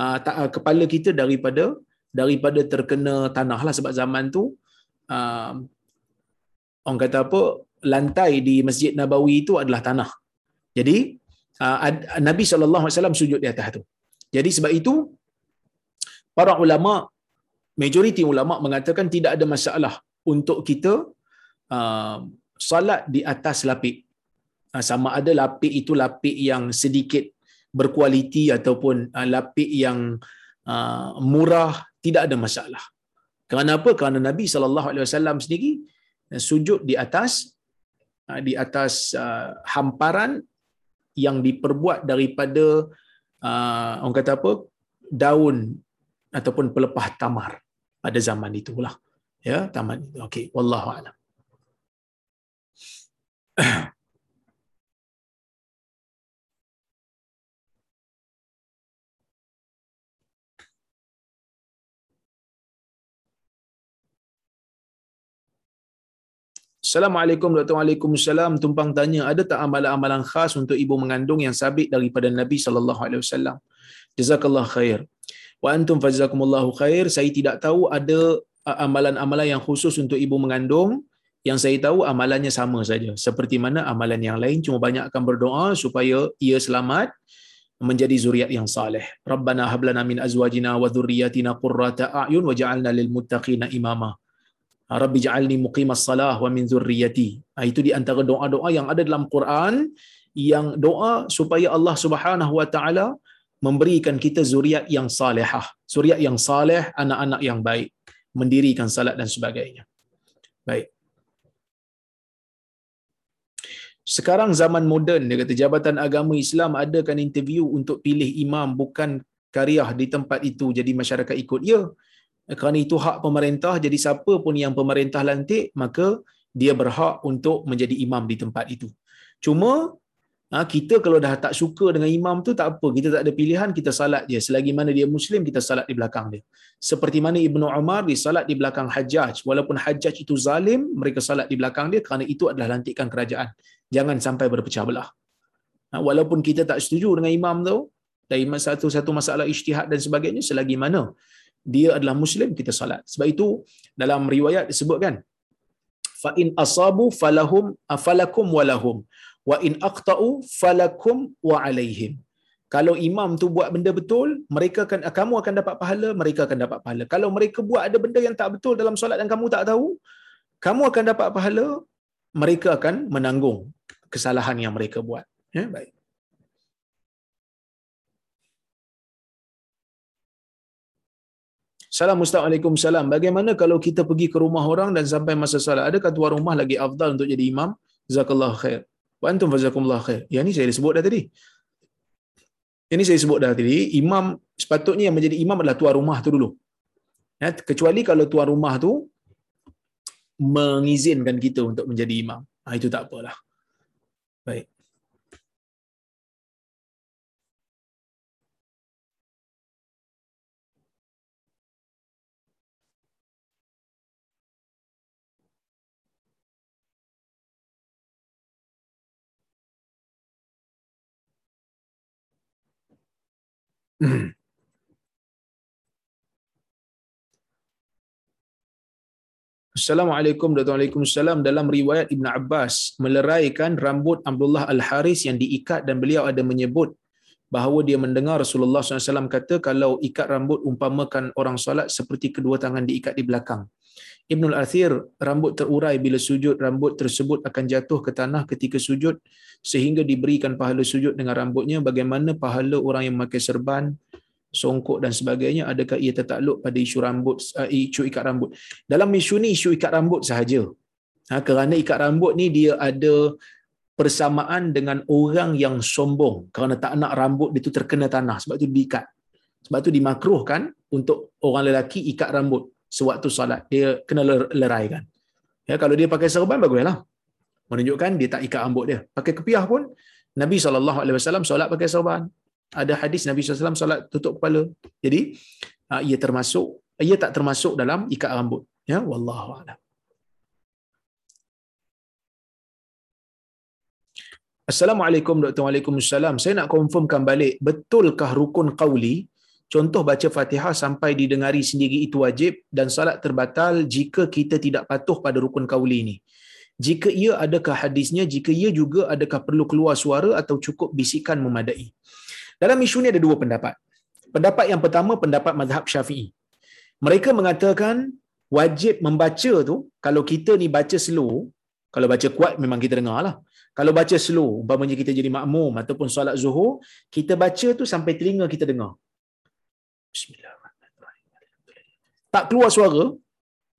uh, tak, uh, kepala kita daripada daripada terkena tanah lah sebab zaman tu uh, orang kata apa lantai di Masjid Nabawi itu adalah tanah. Jadi uh, Nabi SAW sujud di atas tu. Jadi sebab itu para ulama majoriti ulama mengatakan tidak ada masalah untuk kita uh, salat di atas lapik. Uh, sama ada lapik itu lapik yang sedikit berkualiti ataupun uh, lapik yang uh, murah tidak ada masalah. Kerana apa? Kerana Nabi sallallahu alaihi wasallam sendiri uh, sujud di atas uh, di atas uh, hamparan yang diperbuat daripada uh, orang kata apa? daun ataupun pelepah tamar pada zaman itulah ya taman itu okey wallahu alam Assalamualaikum Dr. Waalaikumsalam. Tumpang tanya, ada tak amalan-amalan khas untuk ibu mengandung yang sabit daripada Nabi sallallahu alaihi wasallam? Jazakallah khair wa antum fazakumullahu khair. Saya tidak tahu ada amalan-amalan yang khusus untuk ibu mengandung. Yang saya tahu amalannya sama saja. Seperti mana amalan yang lain. Cuma banyak akan berdoa supaya ia selamat menjadi zuriat yang saleh. Rabbana hab lana min azwajina wa dhurriyyatina qurrata a'yun waj'alna lil muttaqina imama. Rabbi ja'alni muqimas salah wa min dhurriyyati. Ah, itu di antara doa-doa yang ada dalam Quran yang doa supaya Allah Subhanahu wa taala memberikan kita zuriat yang salihah, zuriat yang saleh, anak-anak yang baik, mendirikan salat dan sebagainya. Baik. Sekarang zaman moden, dia kata Jabatan Agama Islam adakan interview untuk pilih imam bukan karyah di tempat itu jadi masyarakat ikut. Ya, kerana itu hak pemerintah, jadi siapa pun yang pemerintah lantik, maka dia berhak untuk menjadi imam di tempat itu. Cuma Ha, kita kalau dah tak suka dengan imam tu tak apa, kita tak ada pilihan, kita salat je. Selagi mana dia Muslim, kita salat di belakang dia. Seperti mana Ibnu Umar di salat di belakang Hajjaj. Walaupun Hajjaj itu zalim, mereka salat di belakang dia kerana itu adalah lantikan kerajaan. Jangan sampai berpecah belah. Ha, walaupun kita tak setuju dengan imam tu, dari satu-satu masalah ijtihad dan sebagainya, selagi mana dia adalah Muslim, kita salat. Sebab itu dalam riwayat disebutkan, fa in asabu falahum afalakum walahum wa in aqta'u falakum wa alaihim kalau imam tu buat benda betul mereka akan kamu akan dapat pahala mereka akan dapat pahala kalau mereka buat ada benda yang tak betul dalam solat dan kamu tak tahu kamu akan dapat pahala mereka akan menanggung kesalahan yang mereka buat ya baik Assalamualaikum salam. Bagaimana kalau kita pergi ke rumah orang dan sampai masa salat, adakah tuan rumah lagi afdal untuk jadi imam? Jazakallah khair. Wa antum fazakumullah khair. Yang ni saya sebut dah tadi. Ini saya sebut dah tadi, imam sepatutnya yang menjadi imam adalah tuan rumah tu dulu. Ya, kecuali kalau tuan rumah tu mengizinkan kita untuk menjadi imam. Ha, itu tak apalah. Baik. *clears throat* Assalamualaikum warahmatullahi wabarakatuh. Dalam riwayat Ibn Abbas meleraikan rambut Abdullah Al-Haris yang diikat dan beliau ada menyebut bahawa dia mendengar Rasulullah SAW kata kalau ikat rambut umpamakan orang solat seperti kedua tangan diikat di belakang. Ibn Al-Athir, rambut terurai bila sujud, rambut tersebut akan jatuh ke tanah ketika sujud sehingga diberikan pahala sujud dengan rambutnya. Bagaimana pahala orang yang memakai serban, songkok dan sebagainya adakah ia tertakluk pada isu rambut uh, isu ikat rambut? Dalam isu ni isu ikat rambut sahaja. Ha, kerana ikat rambut ni dia ada persamaan dengan orang yang sombong. Kerana tak nak rambut dia tu terkena tanah sebab tu diikat. Sebab tu dimakruhkan untuk orang lelaki ikat rambut sewaktu solat dia kena leraikan ya kalau dia pakai serban baguslah menunjukkan dia tak ikat rambut dia pakai kepiah pun Nabi SAW solat pakai serban ada hadis Nabi SAW solat tutup kepala. Jadi ah, ia termasuk ia tak termasuk dalam ikat rambut. Ya, wallahu a'lam. Assalamualaikum Dr. Waalaikumsalam. Saya nak confirmkan balik, betulkah rukun qauli contoh baca Fatihah sampai didengari sendiri itu wajib dan salat terbatal jika kita tidak patuh pada rukun qauli ini? Jika ia adakah hadisnya, jika ia juga adakah perlu keluar suara atau cukup bisikan memadai? Dalam isu ini ada dua pendapat. Pendapat yang pertama pendapat mazhab Syafi'i. Mereka mengatakan wajib membaca tu kalau kita ni baca slow, kalau baca kuat memang kita dengar lah. Kalau baca slow, umpamanya kita jadi makmum ataupun solat zuhur, kita baca tu sampai telinga kita dengar. Bismillahirrahmanirrahim. Tak keluar suara,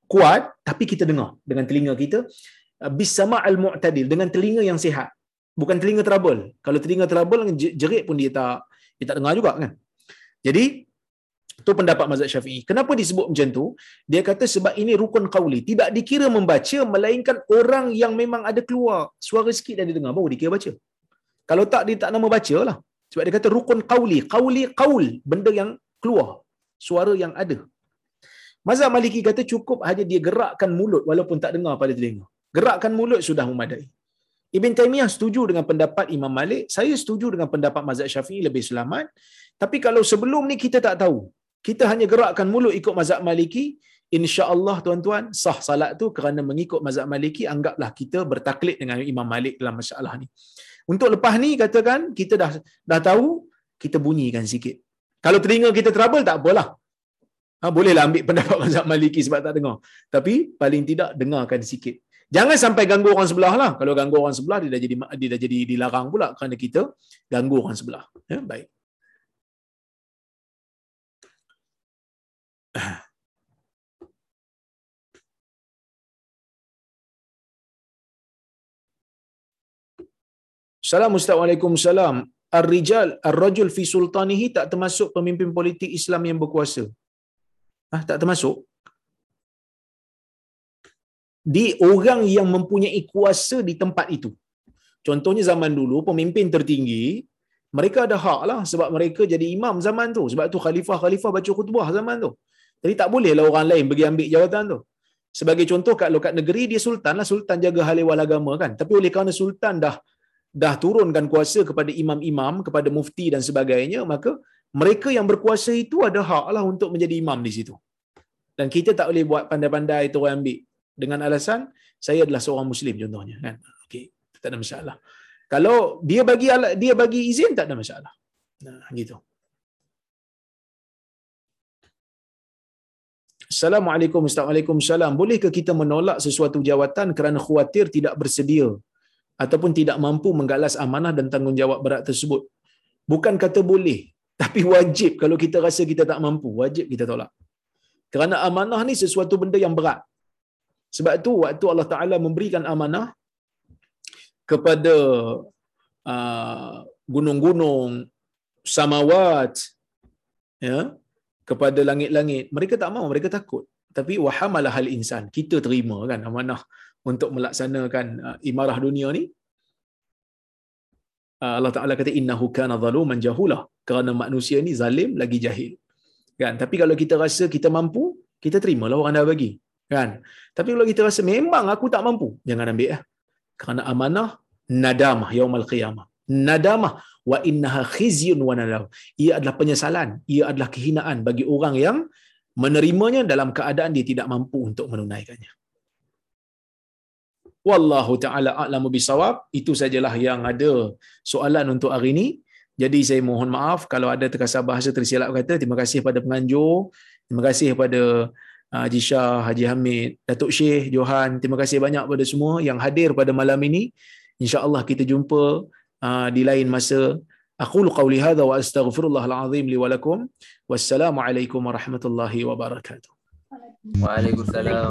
kuat, tapi kita dengar dengan telinga kita. Bisama al-mu'tadil, dengan telinga yang sihat. Bukan telinga trouble. Kalau telinga trouble, jerit pun dia tak dia tak dengar juga kan. Jadi itu pendapat mazhab Syafi'i. Kenapa disebut macam tu? Dia kata sebab ini rukun qauli, tidak dikira membaca melainkan orang yang memang ada keluar suara sikit dan dia dengar baru dikira baca. Kalau tak dia tak nama baca lah. Sebab dia kata rukun qauli, qauli qaul, benda yang keluar, suara yang ada. Mazhab Maliki kata cukup hanya dia gerakkan mulut walaupun tak dengar pada telinga. Gerakkan mulut sudah memadai. Ibn Taymiyah setuju dengan pendapat Imam Malik, saya setuju dengan pendapat mazhab Syafi'i lebih selamat. Tapi kalau sebelum ni kita tak tahu, kita hanya gerakkan mulut ikut mazhab Maliki, insya-Allah tuan-tuan sah salat tu kerana mengikut mazhab Maliki, anggaplah kita bertaklid dengan Imam Malik dalam masalah ni. Untuk lepas ni katakan kita dah dah tahu, kita bunyikan sikit. Kalau telinga kita trouble tak apalah. Ha, bolehlah ambil *laughs* pendapat mazhab Maliki sebab tak dengar. Tapi paling tidak dengarkan sikit. Jangan sampai ganggu orang sebelah lah. Kalau ganggu orang sebelah, dia dah jadi dia dah jadi dilarang pula kerana kita ganggu orang sebelah. Ya, baik. Assalamualaikum *clears throat* salam. Ar-rijal ar-rajul fi sultanihi tak termasuk pemimpin politik Islam yang berkuasa. Ah, tak termasuk di orang yang mempunyai kuasa di tempat itu. Contohnya zaman dulu pemimpin tertinggi mereka ada hak lah sebab mereka jadi imam zaman tu. Sebab tu khalifah-khalifah baca khutbah zaman tu. Jadi tak bolehlah orang lain pergi ambil jawatan tu. Sebagai contoh kat lokat negeri dia sultan lah sultan jaga hal ehwal agama kan. Tapi oleh kerana sultan dah dah turunkan kuasa kepada imam-imam, kepada mufti dan sebagainya, maka mereka yang berkuasa itu ada hak lah untuk menjadi imam di situ. Dan kita tak boleh buat pandai-pandai tu orang ambil dengan alasan saya adalah seorang muslim contohnya kan okey tak ada masalah Kalau dia bagi dia bagi izin tak ada masalah. Nah, gitu. Assalamualaikum Assalamualaikum salam. Bolehkah kita menolak sesuatu jawatan kerana khuatir tidak bersedia ataupun tidak mampu menggalas amanah dan tanggungjawab berat tersebut? Bukan kata boleh, *laughs* tapi wajib kalau kita rasa kita tak mampu, wajib kita tolak. Kerana amanah ni sesuatu benda yang berat. Sebab itu waktu Allah Taala memberikan amanah kepada uh, gunung-gunung, samawat, ya, kepada langit-langit, mereka tak mau, mereka takut. Tapi wahamalah hal insan, kita terima kan amanah untuk melaksanakan uh, imarah dunia ni. Uh, Allah Taala kata innahu kana zaluman jahula kerana manusia ni zalim lagi jahil. Kan? Tapi kalau kita rasa kita mampu, kita terimalah orang dah bagi. Kan? Tapi kalau kita rasa memang aku tak mampu, jangan ambil ya. Kerana amanah nadamah yaumal qiyamah. Nadamah wa innaha khizyun wa nadam. Ia adalah penyesalan, ia adalah kehinaan bagi orang yang menerimanya dalam keadaan dia tidak mampu untuk menunaikannya. Wallahu taala a'lamu bisawab. Itu sajalah yang ada soalan untuk hari ini. Jadi saya mohon maaf kalau ada terkasar bahasa tersilap kata. Terima kasih pada penganjur. Terima kasih kepada uh, Haji Shah, Haji Hamid, Datuk Syekh, Johan. Terima kasih banyak kepada semua yang hadir pada malam ini. InsyaAllah kita jumpa uh, di lain masa. Aku qawli hadha wa astaghfirullahal azim li walakum. Wassalamualaikum warahmatullahi wabarakatuh. Waalaikumsalam.